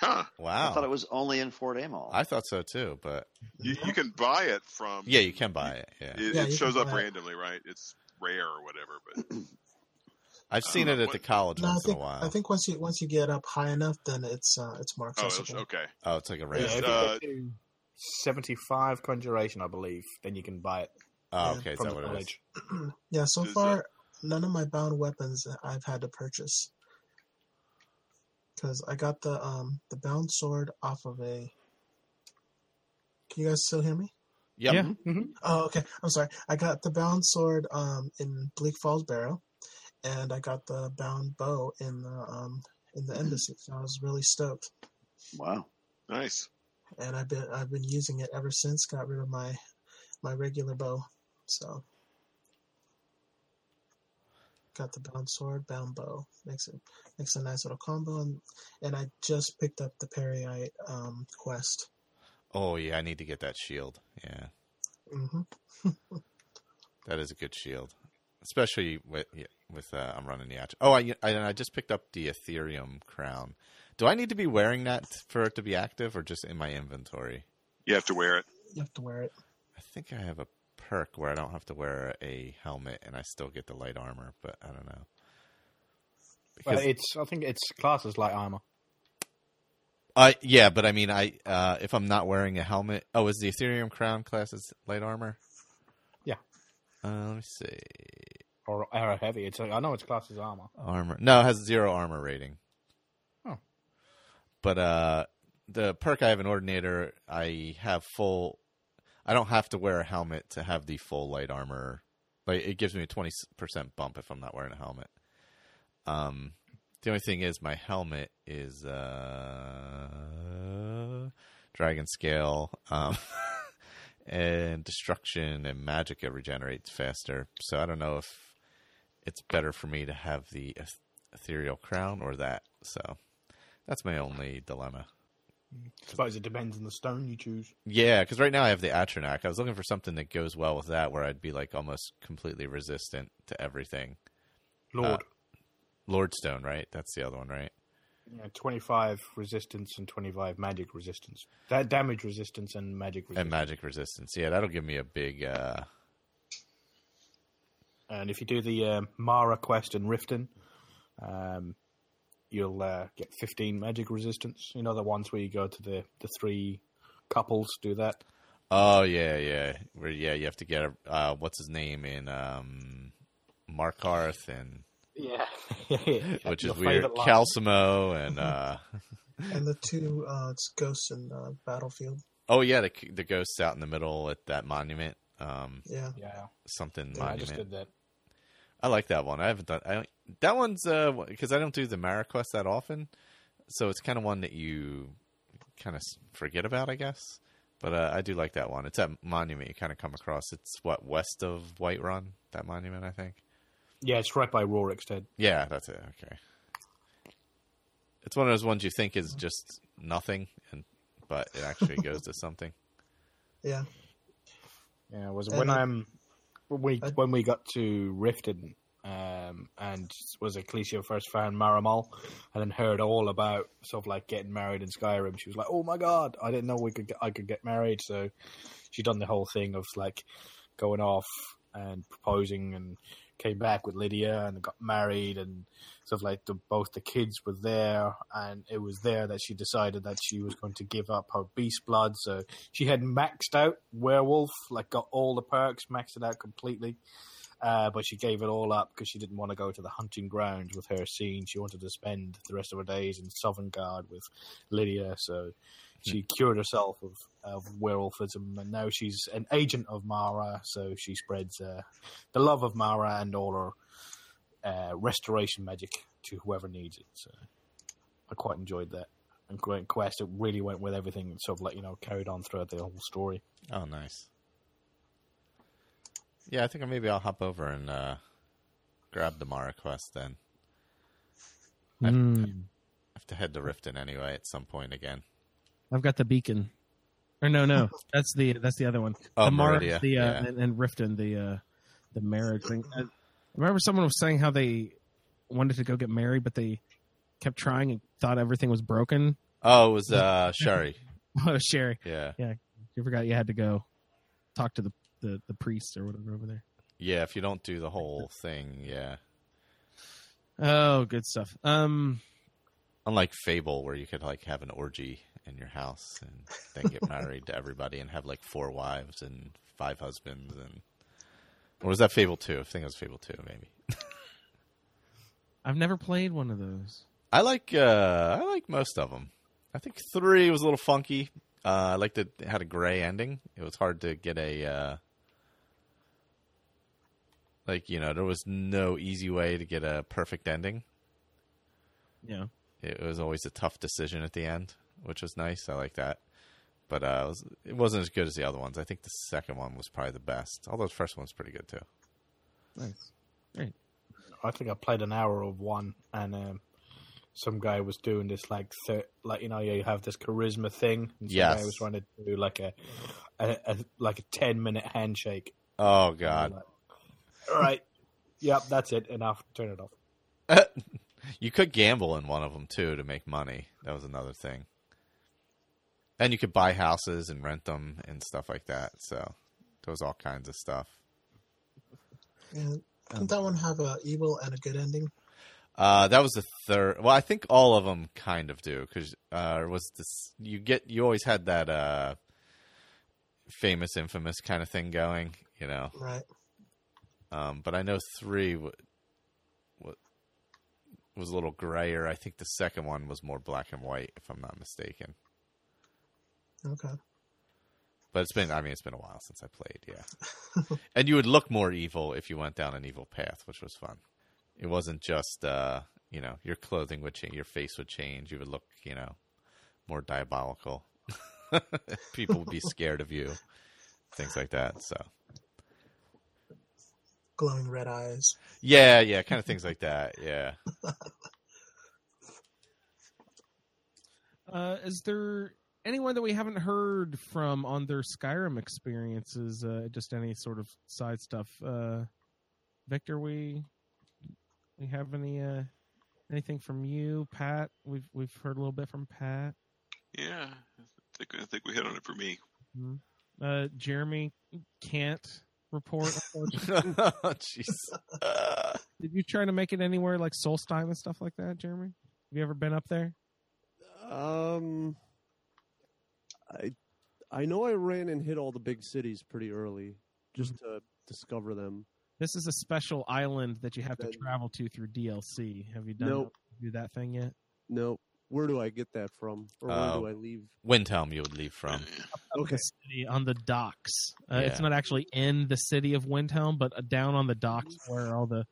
Huh. wow. I thought it was only in Fort Amol. I thought so too, but You, you can buy it from. yeah, you can buy it. Yeah, It, Yeah, it shows up buy it. randomly, right? It's rare or whatever, but I've seen it at what- the college No, I once in a think while. I think once you once you get up high enough, then it's uh, it's more oh, it's, accessible. okay. oh, it's like a Yeah, race. if you uh, get to Seventy-five conjuration, I believe. Then you can buy it Oh, okay, is from that the what it is? college. Yeah, so Is, far none of my bound weapons I've had to purchase because I got the um the bound sword off of a. Can you guys still hear me? Yep. Yeah. Oh, okay. I'm sorry. I got the bound sword um in Bleak Falls Barrow, and I got the bound bow in the um in the embassy. So I was really stoked, wow. Nice. And I've been I've been using it ever since. Got rid of my my regular bow, so got the bound sword, bound bow. Makes it makes a nice little combo, and and I just picked up the Peryite um quest. Oh yeah, I need to get that shield. Yeah, hmm that is a good shield, especially with with uh, I'm running the Atch. Oh, I, I I just picked up the Aetherial Crown. Do I need to be wearing that for it to be active, or just in my inventory? You have to wear it. You have to wear it. I think I have a perk where I don't have to wear a helmet and I still get the light armor, but I don't know. Well, Because, it's I think it's classes as light armor. uh, yeah, but I mean, I uh, if I'm not wearing a helmet, oh, is the Aetherial Crown classes light armor? Yeah. Uh, let me see. Or arrow heavy. It's I know it's classes armor. Armor. No, it has zero armor rating. But uh, the perk I have an ordinator, I have full. I don't have to wear a helmet to have the full light armor. Like it gives me a twenty percent bump if I'm not wearing a helmet. Um, the only thing is my helmet is uh, dragon scale, um, and destruction and magic it regenerates faster. So I don't know if it's better for me to have the eth- Aetherial Crown or that. So that's my only dilemma. I suppose it depends on the stone you choose. Yeah, because right now I have the Atronach. I was looking for something that goes well with that, where I'd be like almost completely resistant to everything. Lord. Uh, Lordstone, right? That's the other one, right? Yeah, 25 resistance and 25 magic resistance. That damage resistance and magic resistance. And magic resistance. Yeah, that'll give me a big. uh And if you do the um, Mara quest in Riften, um, you'll uh, get 15 magic resistance. You know the ones where you go to the, the three couples do that. Oh yeah, yeah. Where yeah, you have to get a uh, what's his name in um Markarth and Yeah, which is weird. favorite. Calcelmo and uh And the two uh, it's ghosts in uh, Battlefield. oh yeah, the the ghosts out in the middle at that monument. Um, Yeah. Yeah, something yeah I just monument. did that. I like that one. I haven't done. I don't, that one's uh because I don't do the Mara quest that often, so it's kind of one that you kind of forget about, I guess. But uh, I do like that one. It's that monument you kind of come across. It's what west of Whiterun. That monument, I think. Yeah, it's right by Rorikstead. Yeah, that's it. Okay. It's one of those ones you think is just nothing, and but it actually goes to something. Yeah. Yeah, was it And when I- I'm when we I- when we got to Riften, um, and was it Clecia first found Maramal, and then heard all about of like getting married in Skyrim. She was like, "Oh my god, I didn't know we could get, I could get married." So she done the whole thing of like going off and proposing, and came back with Lydia and got married, and stuff like the, both the kids were there, and it was there that she decided that she was going to give up her beast blood. So she had maxed out werewolf, like got all the perks, maxed it out completely. Uh, but she gave it all up because she didn't want to go to the hunting grounds with Hircine. She wanted to spend the rest of her days in Sovngarde with Lydia. So she cured herself of, of werewolfism, and now she's an agent of Mara. So she spreads uh, the love of Mara and all her uh, restoration magic to whoever needs it. So I quite enjoyed that. And Great Quest, it really went with everything, and sort of like you know carried on throughout the whole story. Oh, nice. Yeah, I think maybe I'll hop over and uh, grab the Mara quest then. I Hmm. have to head to Riften anyway at some point again. I've got the beacon. Or no, no, that's the that's the other one. Oh, the Mara, the uh, yeah. and, and Riften, the uh, the marriage thing. I remember someone was saying how they wanted to go get married, but they kept trying and thought everything was broken. Oh, it was uh, Sherry. Oh, Sherry, Yeah, Yeah, you forgot you had to go talk to the, the the priest or whatever over there. yeah. If you don't do the whole thing, yeah. Oh, good stuff. Um, Unlike Fable, where you could like have an orgy in your house and then get married to everybody and have like four wives and five husbands and. Or was that Fable two? I think it was Fable two, maybe. I've never played one of those. I like uh I like most of them. I think three was a little funky. Uh, I liked it, it had a gray ending. It was hard to get a uh, like you know there was no easy way to get a perfect ending. Yeah. It was always a tough decision at the end, which was nice. I like that. But uh, it, was, it wasn't as good as the other ones. I think the second one was probably the best. Although the first one's pretty good too. Nice. Great. I think I played an hour of one, and um, some guy was doing this like thir- like you know you have this charisma thing. And some Yes. guy was trying to do like a, a, a like a ten minute handshake. Oh God, I'm like, All right, yep, that's it. Enough. Turn it off. you could gamble in one of them too to make money. That was another thing. And you could buy houses and rent them and stuff like that. So there was all kinds of stuff. And didn't that one have a evil and a good ending? Uh, that was the third. Well, I think all of them kind of do because uh, it was this. You get you always had that uh, famous, infamous kind of thing going, you know. Right. Um, but I know three w- w- was a little grayer. I think the second one was more black and white, if I'm not mistaken. Okay. But it's been, I mean, it's been a while since I played, yeah. and you would look more evil if you went down an evil path, which was fun. It wasn't just, uh, you know, your clothing would change, your face would change. You would look, you know, more diabolical. People would be scared of you, things like that. So, Glowing red eyes. yeah, yeah, kind of things like that. Yeah. Uh, is there anyone that we haven't heard from on their Skyrim experiences? Uh, just any sort of side stuff. Uh, Victor, we we have any uh, Anything from you, Pat? We've we've heard a little bit from Pat. Yeah, I think I think we hit on it for me. Uh, Jeremy can't report. unfortunately. Oh, Jeez. Did you try to make it anywhere like Solstheim and stuff like that, Jeremy? Have you ever been up there? Um, I I know I ran and hit all the big cities pretty early just Mm-hmm. to discover them. This is a special island that you have to travel to through DLC. Have you done Nope. do that thing yet? No, where do I get that from, or where Oh. do I leave? Windhelm, you would leave from. Okay, city on the docks. Uh, It's not actually in the city of Windhelm, but uh, down on the docks where all the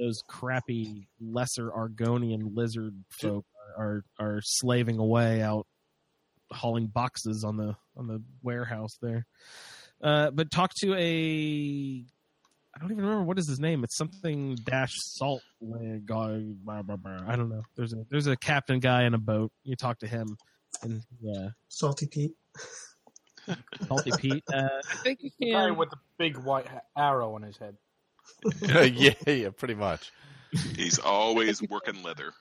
those crappy lesser Argonian lizard folk are, are are slaving away out hauling boxes on the on the warehouse there. Uh, but talk to a I don't even remember what is his name. It's something dash salt guy. Blah, blah, blah. I don't know. There's a there's a captain guy in a boat. You talk to him, and yeah, Salty Pete. Salty Pete. Uh, I think you The guy with the big white arrow on his head. yeah, yeah, pretty much. He's always working leather.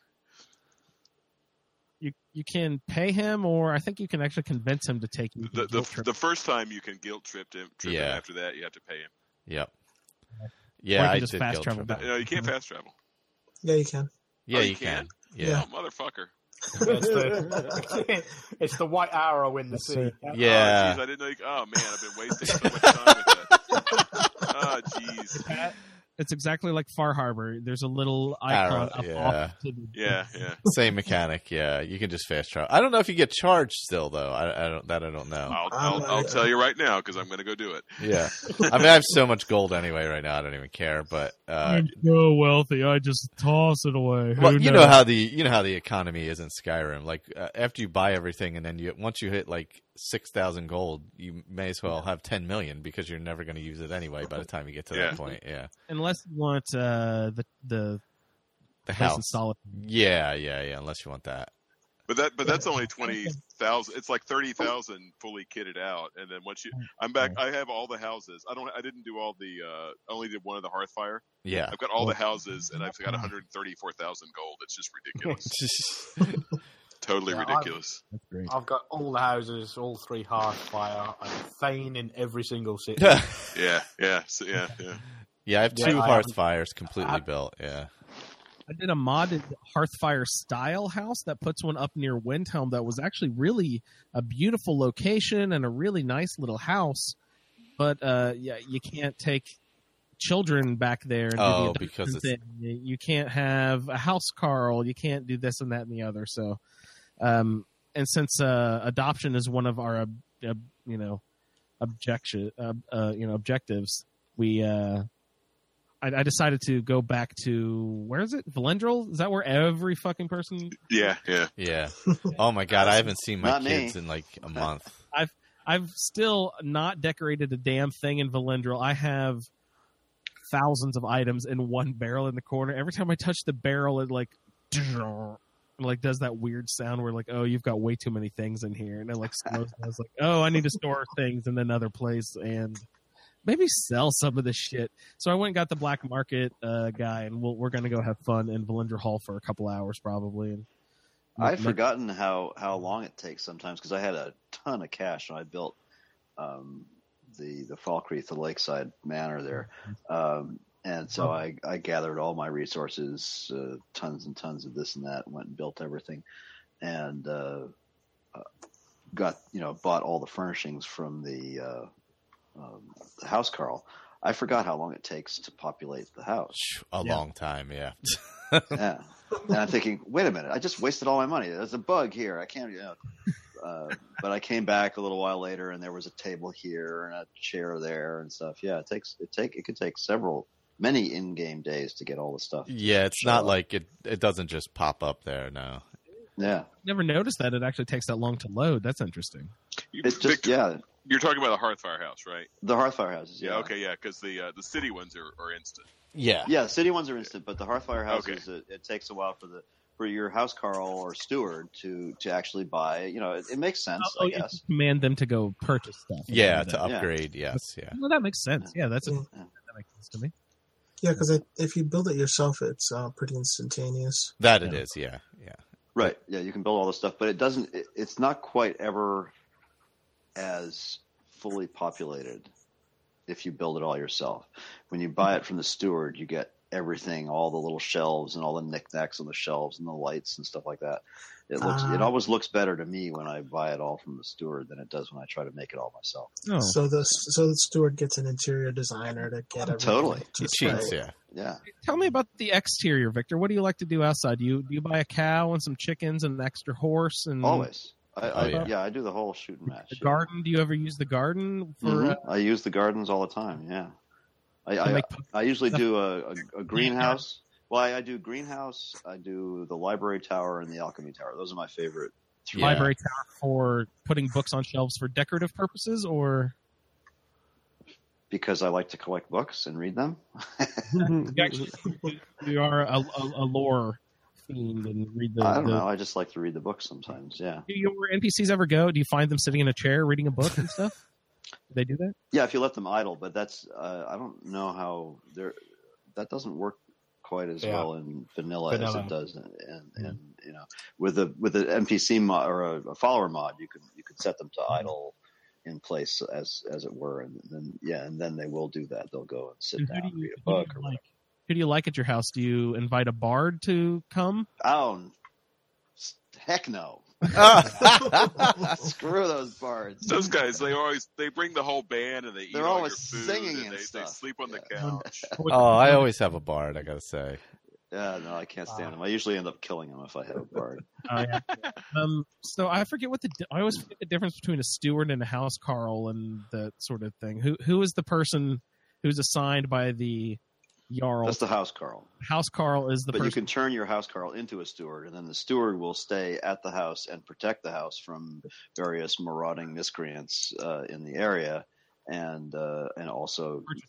You you can pay him, or I think you can actually convince him to take you. The the, the first time you can guilt trip him. Trip him. Yeah. After that, you have to pay him. Yep. Or Yeah, you can I just did fast guilt travel trip back. it. No, you can't fast travel. Yeah, you can. Yeah, Oh, you you can. can? Yeah. Oh, motherfucker. It's the, it's the white arrow in the That's sea. it. Oh, Yeah. I didn't know. You, oh man, I've been wasting so much time with that. Oh, jeez. It's exactly like Far Harbor. There's a little icon Arrow, up yeah. off to the Yeah, yeah. Same mechanic. Yeah, you can just fast travel. I don't know if you get charged still though. I, I don't. That I don't know. I'll, I'll, I'll tell you right now because I'm going to go do it. Yeah. I mean, I have so much gold anyway right now. I don't even care. But uh, so wealthy, I just toss it away. well, you know how the you know how the economy is in Skyrim. Like uh, after you buy everything, and then you once you hit like six thousand gold, you may as well have ten million because you're never going to use it anyway. By the time you get to Yeah. that point, yeah. unless you want uh, the the The place in house. solid. Yeah, yeah, yeah. Unless you want that. But that, but that's only twenty thousand. It's like thirty thousand fully kitted out, and then once you, I'm back. I have all the houses. I don't. I didn't do all the. uh only did one of the Hearthfire. Yeah. I've got all the houses, and I've got one hundred thirty-four thousand gold. It's just ridiculous. totally Yeah, I've- ridiculous. That's great. I've got all the houses, all three Hearthfire. I'm Thane in every single city. Yeah, yeah, so, yeah, yeah. yeah, I have two I hearth haven't- fires completely I- built. Yeah. I did a modded Hearthfire style house that puts one up near Windhelm that was actually really a beautiful location and a really nice little house. But uh, yeah, you can't take children back there. And do the Oh, because it's- you can't have a housecarl. You can't do this and that and the other. So, um, and since uh, adoption is one of our ob- ob- you know objection uh, uh, you know objectives, we uh, I, I decided to go back to where is it? Vlindrel? Is that where every fucking person? Yeah, yeah. Yeah. Oh my god, I haven't seen my Not me. kids in like a month. I've still not decorated a damn thing in Vlindrel. I have thousands of items in one barrel in the corner. Every time I touch the barrel, it like like does that weird sound where like, oh, you've got way too many things in here, and it like slows down. It's like, oh, I need to store things in another place and maybe sell some of this shit. So I went and got the black market uh, guy, and we'll, we're gonna go have fun in Vlindrel Hall for a couple hours probably. And I've forgotten how, how long it takes sometimes because I had a ton of cash when I built um, the the Falkreath, the Lakeside Manor there, um, and so I, I gathered all my resources, uh, tons and tons of this and that, went and built everything, and uh, uh, got you know bought all the furnishings from the, uh, um, the housecarl. I forgot how long it takes to populate the house. A Yeah. long time, yeah. Yeah. And I'm thinking, wait a minute, I just wasted all my money. There's a bug here. I can't, you know. Uh, but I came back a little while later, and there was a table here and a chair there and stuff. Yeah, it takes it take it could take several, many in-game days to get all the stuff. Yeah, it's not up. like it. It doesn't just pop up there. No. Yeah, never noticed that it actually takes that long to load. That's interesting. It's just Victor, yeah, You're talking about the Hearthfire house, right? the Hearthfire houses. Yeah. Yeah, okay. Yeah. Because the uh, the city ones are, are instant. Yeah. Yeah, city ones are instant, but the Hearthfire Okay. houses it, it takes a while for the for your housecarl or steward to to actually buy. You know, it, it makes sense, Oh, I you guess. command them to go purchase stuff. Yeah, to that. Yeah. upgrade. Yes. Yeah. Well, that makes sense. Yeah, that's a, Yeah. that makes sense to me. Yeah, because if you build it yourself, it's uh, pretty instantaneous. That it is, yeah, yeah. Right. Yeah, you can build all this stuff, but it doesn't. It, it's not quite ever as fully populated if you build it all yourself. When you buy it from the steward, you get everything, all the little shelves and all the knickknacks on the shelves and the lights and stuff like that. It looks. it Ah. always looks better to me when I buy it all from the steward than it does when I try to make it all myself. Oh, So the so the steward gets an interior designer to get everything. Totally. He just cheats, yeah. Yeah. tell me about the exterior, Victor. What do you like to do outside? Do you do you buy a cow and some chickens and an extra horse and Always. I, I, Oh, yeah. yeah. I do the whole shooting match. the yeah. garden? Do you ever use the garden for? Mhm. Uh, I use the gardens all the time. Yeah, I to I, I usually do a, a, a greenhouse. Well, I, I do greenhouse. I do the library tower and the alchemy tower. Those are my favorite. Three. Yeah. library tower for putting books on shelves for decorative purposes, or because I like to collect books and read them. you actually you are a, a, a lore fiend and read the. I don't the- know. I just like to read the books sometimes. Yeah, Do your NPCs ever go? Do you find them sitting in a chair reading a book and stuff? Do they do that? yeah. If you let them idle, but that's uh, I don't know how they're. That doesn't work quite as Yeah. well in vanilla, as it does in, in, mm-hmm. in you know with a with an NPC mod or a, a follower mod. You can you can set them to mm-hmm. idle in place as as it were, and then yeah, and then they will do that. They'll go and sit who down do and you, read a book or like? whatever. Who do you like at your house? Do you invite a bard to come? Oh, heck no! Screw those bards. Those guys, they always they bring the whole band and they eat They're all always your food singing and and they, they sleep on the couch. oh, I always have a bard. I gotta say. Yeah, no, I can't stand them. I usually end up killing them if I have a bard. Oh, yeah. um, so I forget what the I always forget the difference between a steward and a housecarl and that sort of thing. Who who is the person who's assigned by the jarl? That's the housecarl. house carl is the but you can turn your housecarl into a steward, and then the steward will stay at the house and protect the house from various marauding miscreants uh, in the area, and uh, and also, for you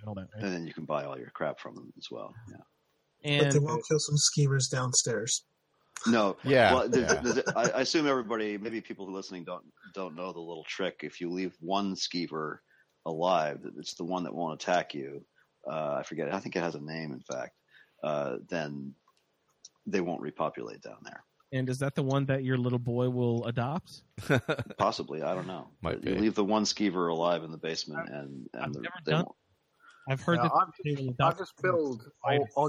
and all that, right? and then you can buy all your crap from them as well. Yeah. But they And will kill some skeevers downstairs. No, Yeah, Well, th- yeah. th- th- I, I assume everybody, maybe people who are listening don't don't know the little trick. If you leave one skeever alive, it's the one that won't attack you. Uh, I forget. I think it has a name. In fact, uh, then they won't repopulate down there. and is that the one that your little boy will adopt? Possibly, I don't know. Might you be. leave the one skeever alive in the basement, and and I've the, never they done- won't. I've heard Yeah, that I've they I adopt. just built all, I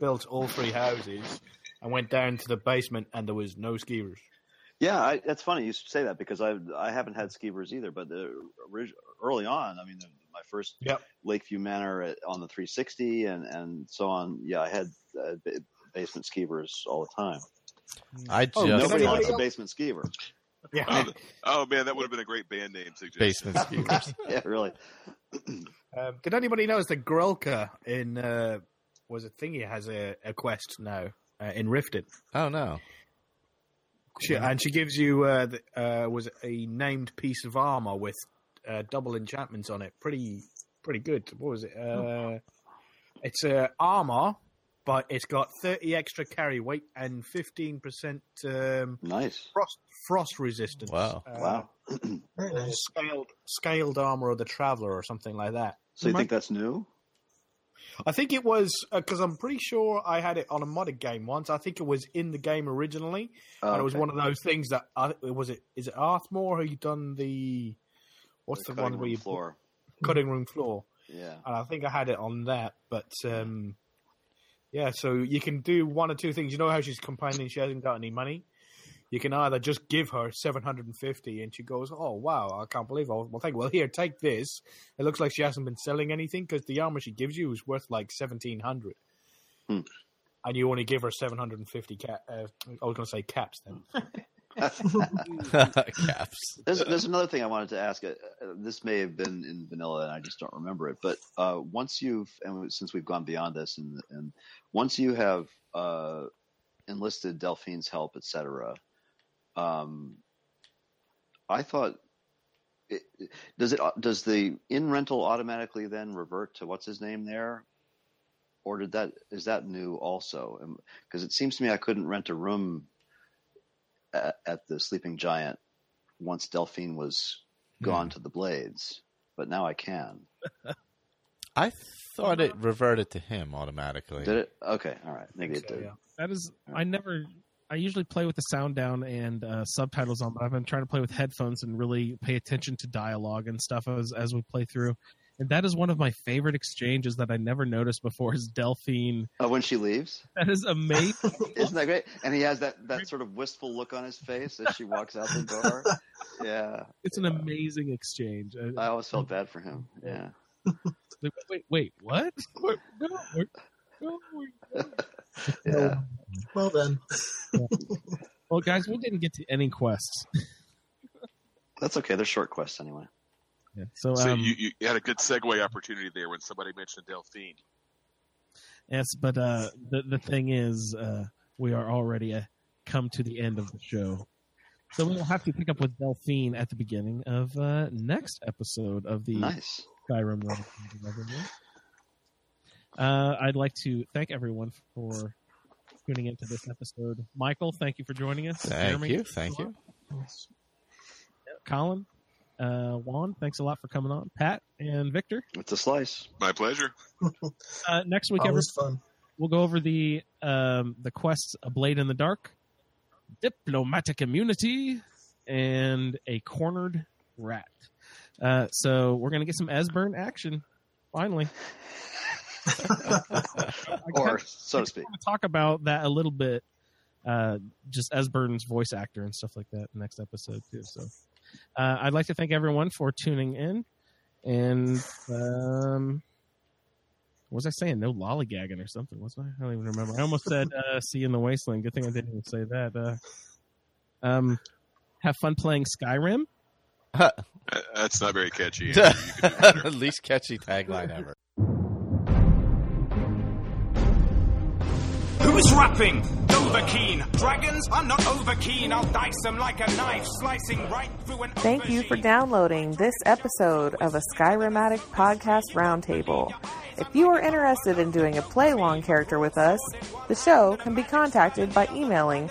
built all three houses and went down to the basement and there was no skeevers. Yeah, I, that's funny you say that because I I haven't had skeevers either. But the, orig- early on, I mean, the, my first Yep. Lakeview Manor at, on the 360 and and so on. Yeah, I had uh, basement skeevers all the time. I just Oh, Nobody anybody wants a basement skeever. Yeah. Oh, oh man, that would have been a great band name suggestion. basement skeevers. yeah, really. Um, did anybody notice that Grelka in uh, was it Thingy has a, a quest now uh, in Riften? Oh no. She, and she gives you uh, the, uh, was a named piece of armor with uh, double enchantments on it. Pretty pretty good. What was it? Uh, it's uh, armor, but it's got thirty extra carry weight and fifteen percent um, Nice. frost frost resistance. Wow. Uh, Wow. Very nice. Scaled scaled armor of the traveler or something like that. So you think that's new? I think it was because I'm pretty sure I had it on a modded game once. I think it was in the game originally, Oh, and it was okay. one of those things that I, was it. Is it Arthmoor who done the what's the, cutting one where you floor. cutting room floor? Yeah. And I think I had it on that, but um, yeah. So you can do one or two things. You know how she's complaining she hasn't got any money. You can either just give her seven hundred and fifty, and she goes, "Oh wow, I can't believe." I well, think, well, here, take this. It looks like she hasn't been selling anything because the armor she gives you is worth like seventeen hundred, Hmm. and you only give her seven hundred and fifty cap. Uh, I was going to say caps then. Caps. There's, there's another thing I wanted to ask. Uh, uh, this may have been in vanilla, and I just don't remember it. But uh, once you've, and since we've gone beyond this, and, and once you have uh, enlisted Delphine's help, etc., um, I thought, it, does it does the in rental automatically then revert to what's his name there, or did that is that new also? Because it seems to me I couldn't rent a room at, at the Sleeping Giant once Delphine was gone to the Blades, but now I can. I thought it reverted to him automatically. Did it? Okay, all right. Maybe it So, did. yeah. That is, I never. I usually play with the sound down and uh, subtitles on, but I've been trying to play with headphones and really pay attention to dialogue and stuff as as we play through. And that is one of my favorite exchanges that I never noticed before. Is Delphine? Oh, when she leaves, That is amazing. isn't that great? And he has that that sort of wistful look on his face as she walks out the door. Yeah, It's an amazing exchange. I- I always felt bad for him. Yeah. Like, wait, wait, what? What? No, wait, no, wait, no. Yeah. Well then, Well, guys, we didn't get to any quests. That's okay. They're short quests anyway. Yeah. So, So um, you, you had a good segue opportunity there when somebody mentioned Delphine. yes, but uh, the the thing is, uh, we are already uh, come to the end of the show, so we will have to pick up with Delphine at the beginning of uh, next episode of the Nice. Skyrim Run. Uh, I'd like to thank everyone for tuning into this episode. Michael, thank you for joining us. Thank Jeremy, you, thank you. Colin, uh, Juan, thanks a lot for coming on. Pat and Victor. It's a slice. My pleasure. Uh, next week, every, always fun. we'll go over the um, the quests: a blade in the dark, diplomatic immunity, and a cornered rat. Uh, so we're gonna get some Esbern action finally. Or so to speak. talk about that a little bit. Uh, just Esbern's voice actor and stuff like that next episode too. So uh, I'd like to thank everyone for tuning in. And um, what was I saying? No lollygagging or something, wasn't I? I don't even remember. I almost said uh, "see you in the wasteland." Good thing I didn't even say that. Uh, um, have fun playing Skyrim. That's not very catchy. Andrew. You could do. Least catchy tagline ever. Who's rapping? Dovahkiin. Dragons? I'm not over keen. I'll dice them like a knife, slicing right through an Thank you for downloading this episode of a Skyrim Addict Podcast Roundtable. If you are interested in doing a play long character with us, the show can be contacted by emailing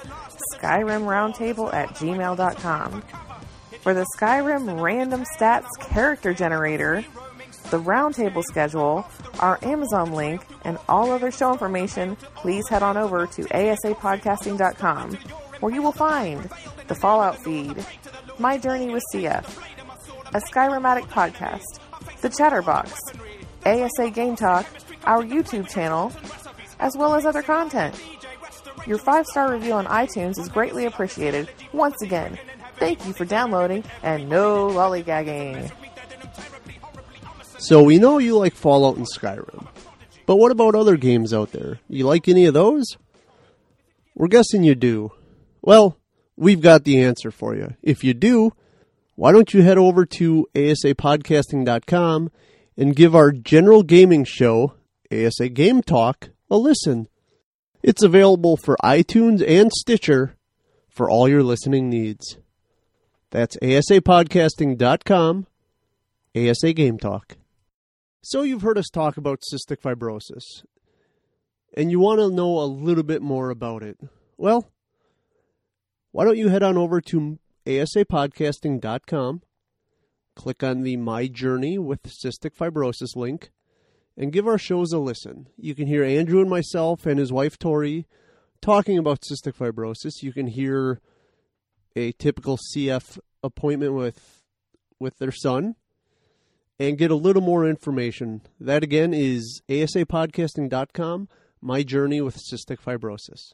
skyrimroundtable at gmail.com. For the Skyrim Random Stats Character Generator, the Roundtable schedule, our Amazon link, and all other show information, please head on over to asapodcasting.com, where you will find the Fallout feed, My Journey with CF, a Skyrim Addict podcast, the Chatterbox, ASA Game Talk, our YouTube channel, as well as other content. Your five star review on iTunes is greatly appreciated. Once again, thank you for downloading and no lollygagging. So we know you like Fallout and Skyrim. But what about other games out there? You like any of those? We're guessing you do. Well, we've got the answer for you. If you do, why don't you head over to asapodcasting.com and give our general gaming show, ASA Game Talk, a listen. It's available for iTunes and Stitcher for all your listening needs. That's asapodcasting.com, ASA Game Talk. So you've heard us talk about cystic fibrosis, and you want to know a little bit more about it. Well, why don't you head on over to asapodcasting.com, click on the My Journey with Cystic Fibrosis link, and give our shows a listen. You can hear Andrew and myself and his wife Tori talking about cystic fibrosis. You can hear a typical CF appointment with with their son and get a little more information. That again is asapodcasting.com, my journey with cystic fibrosis.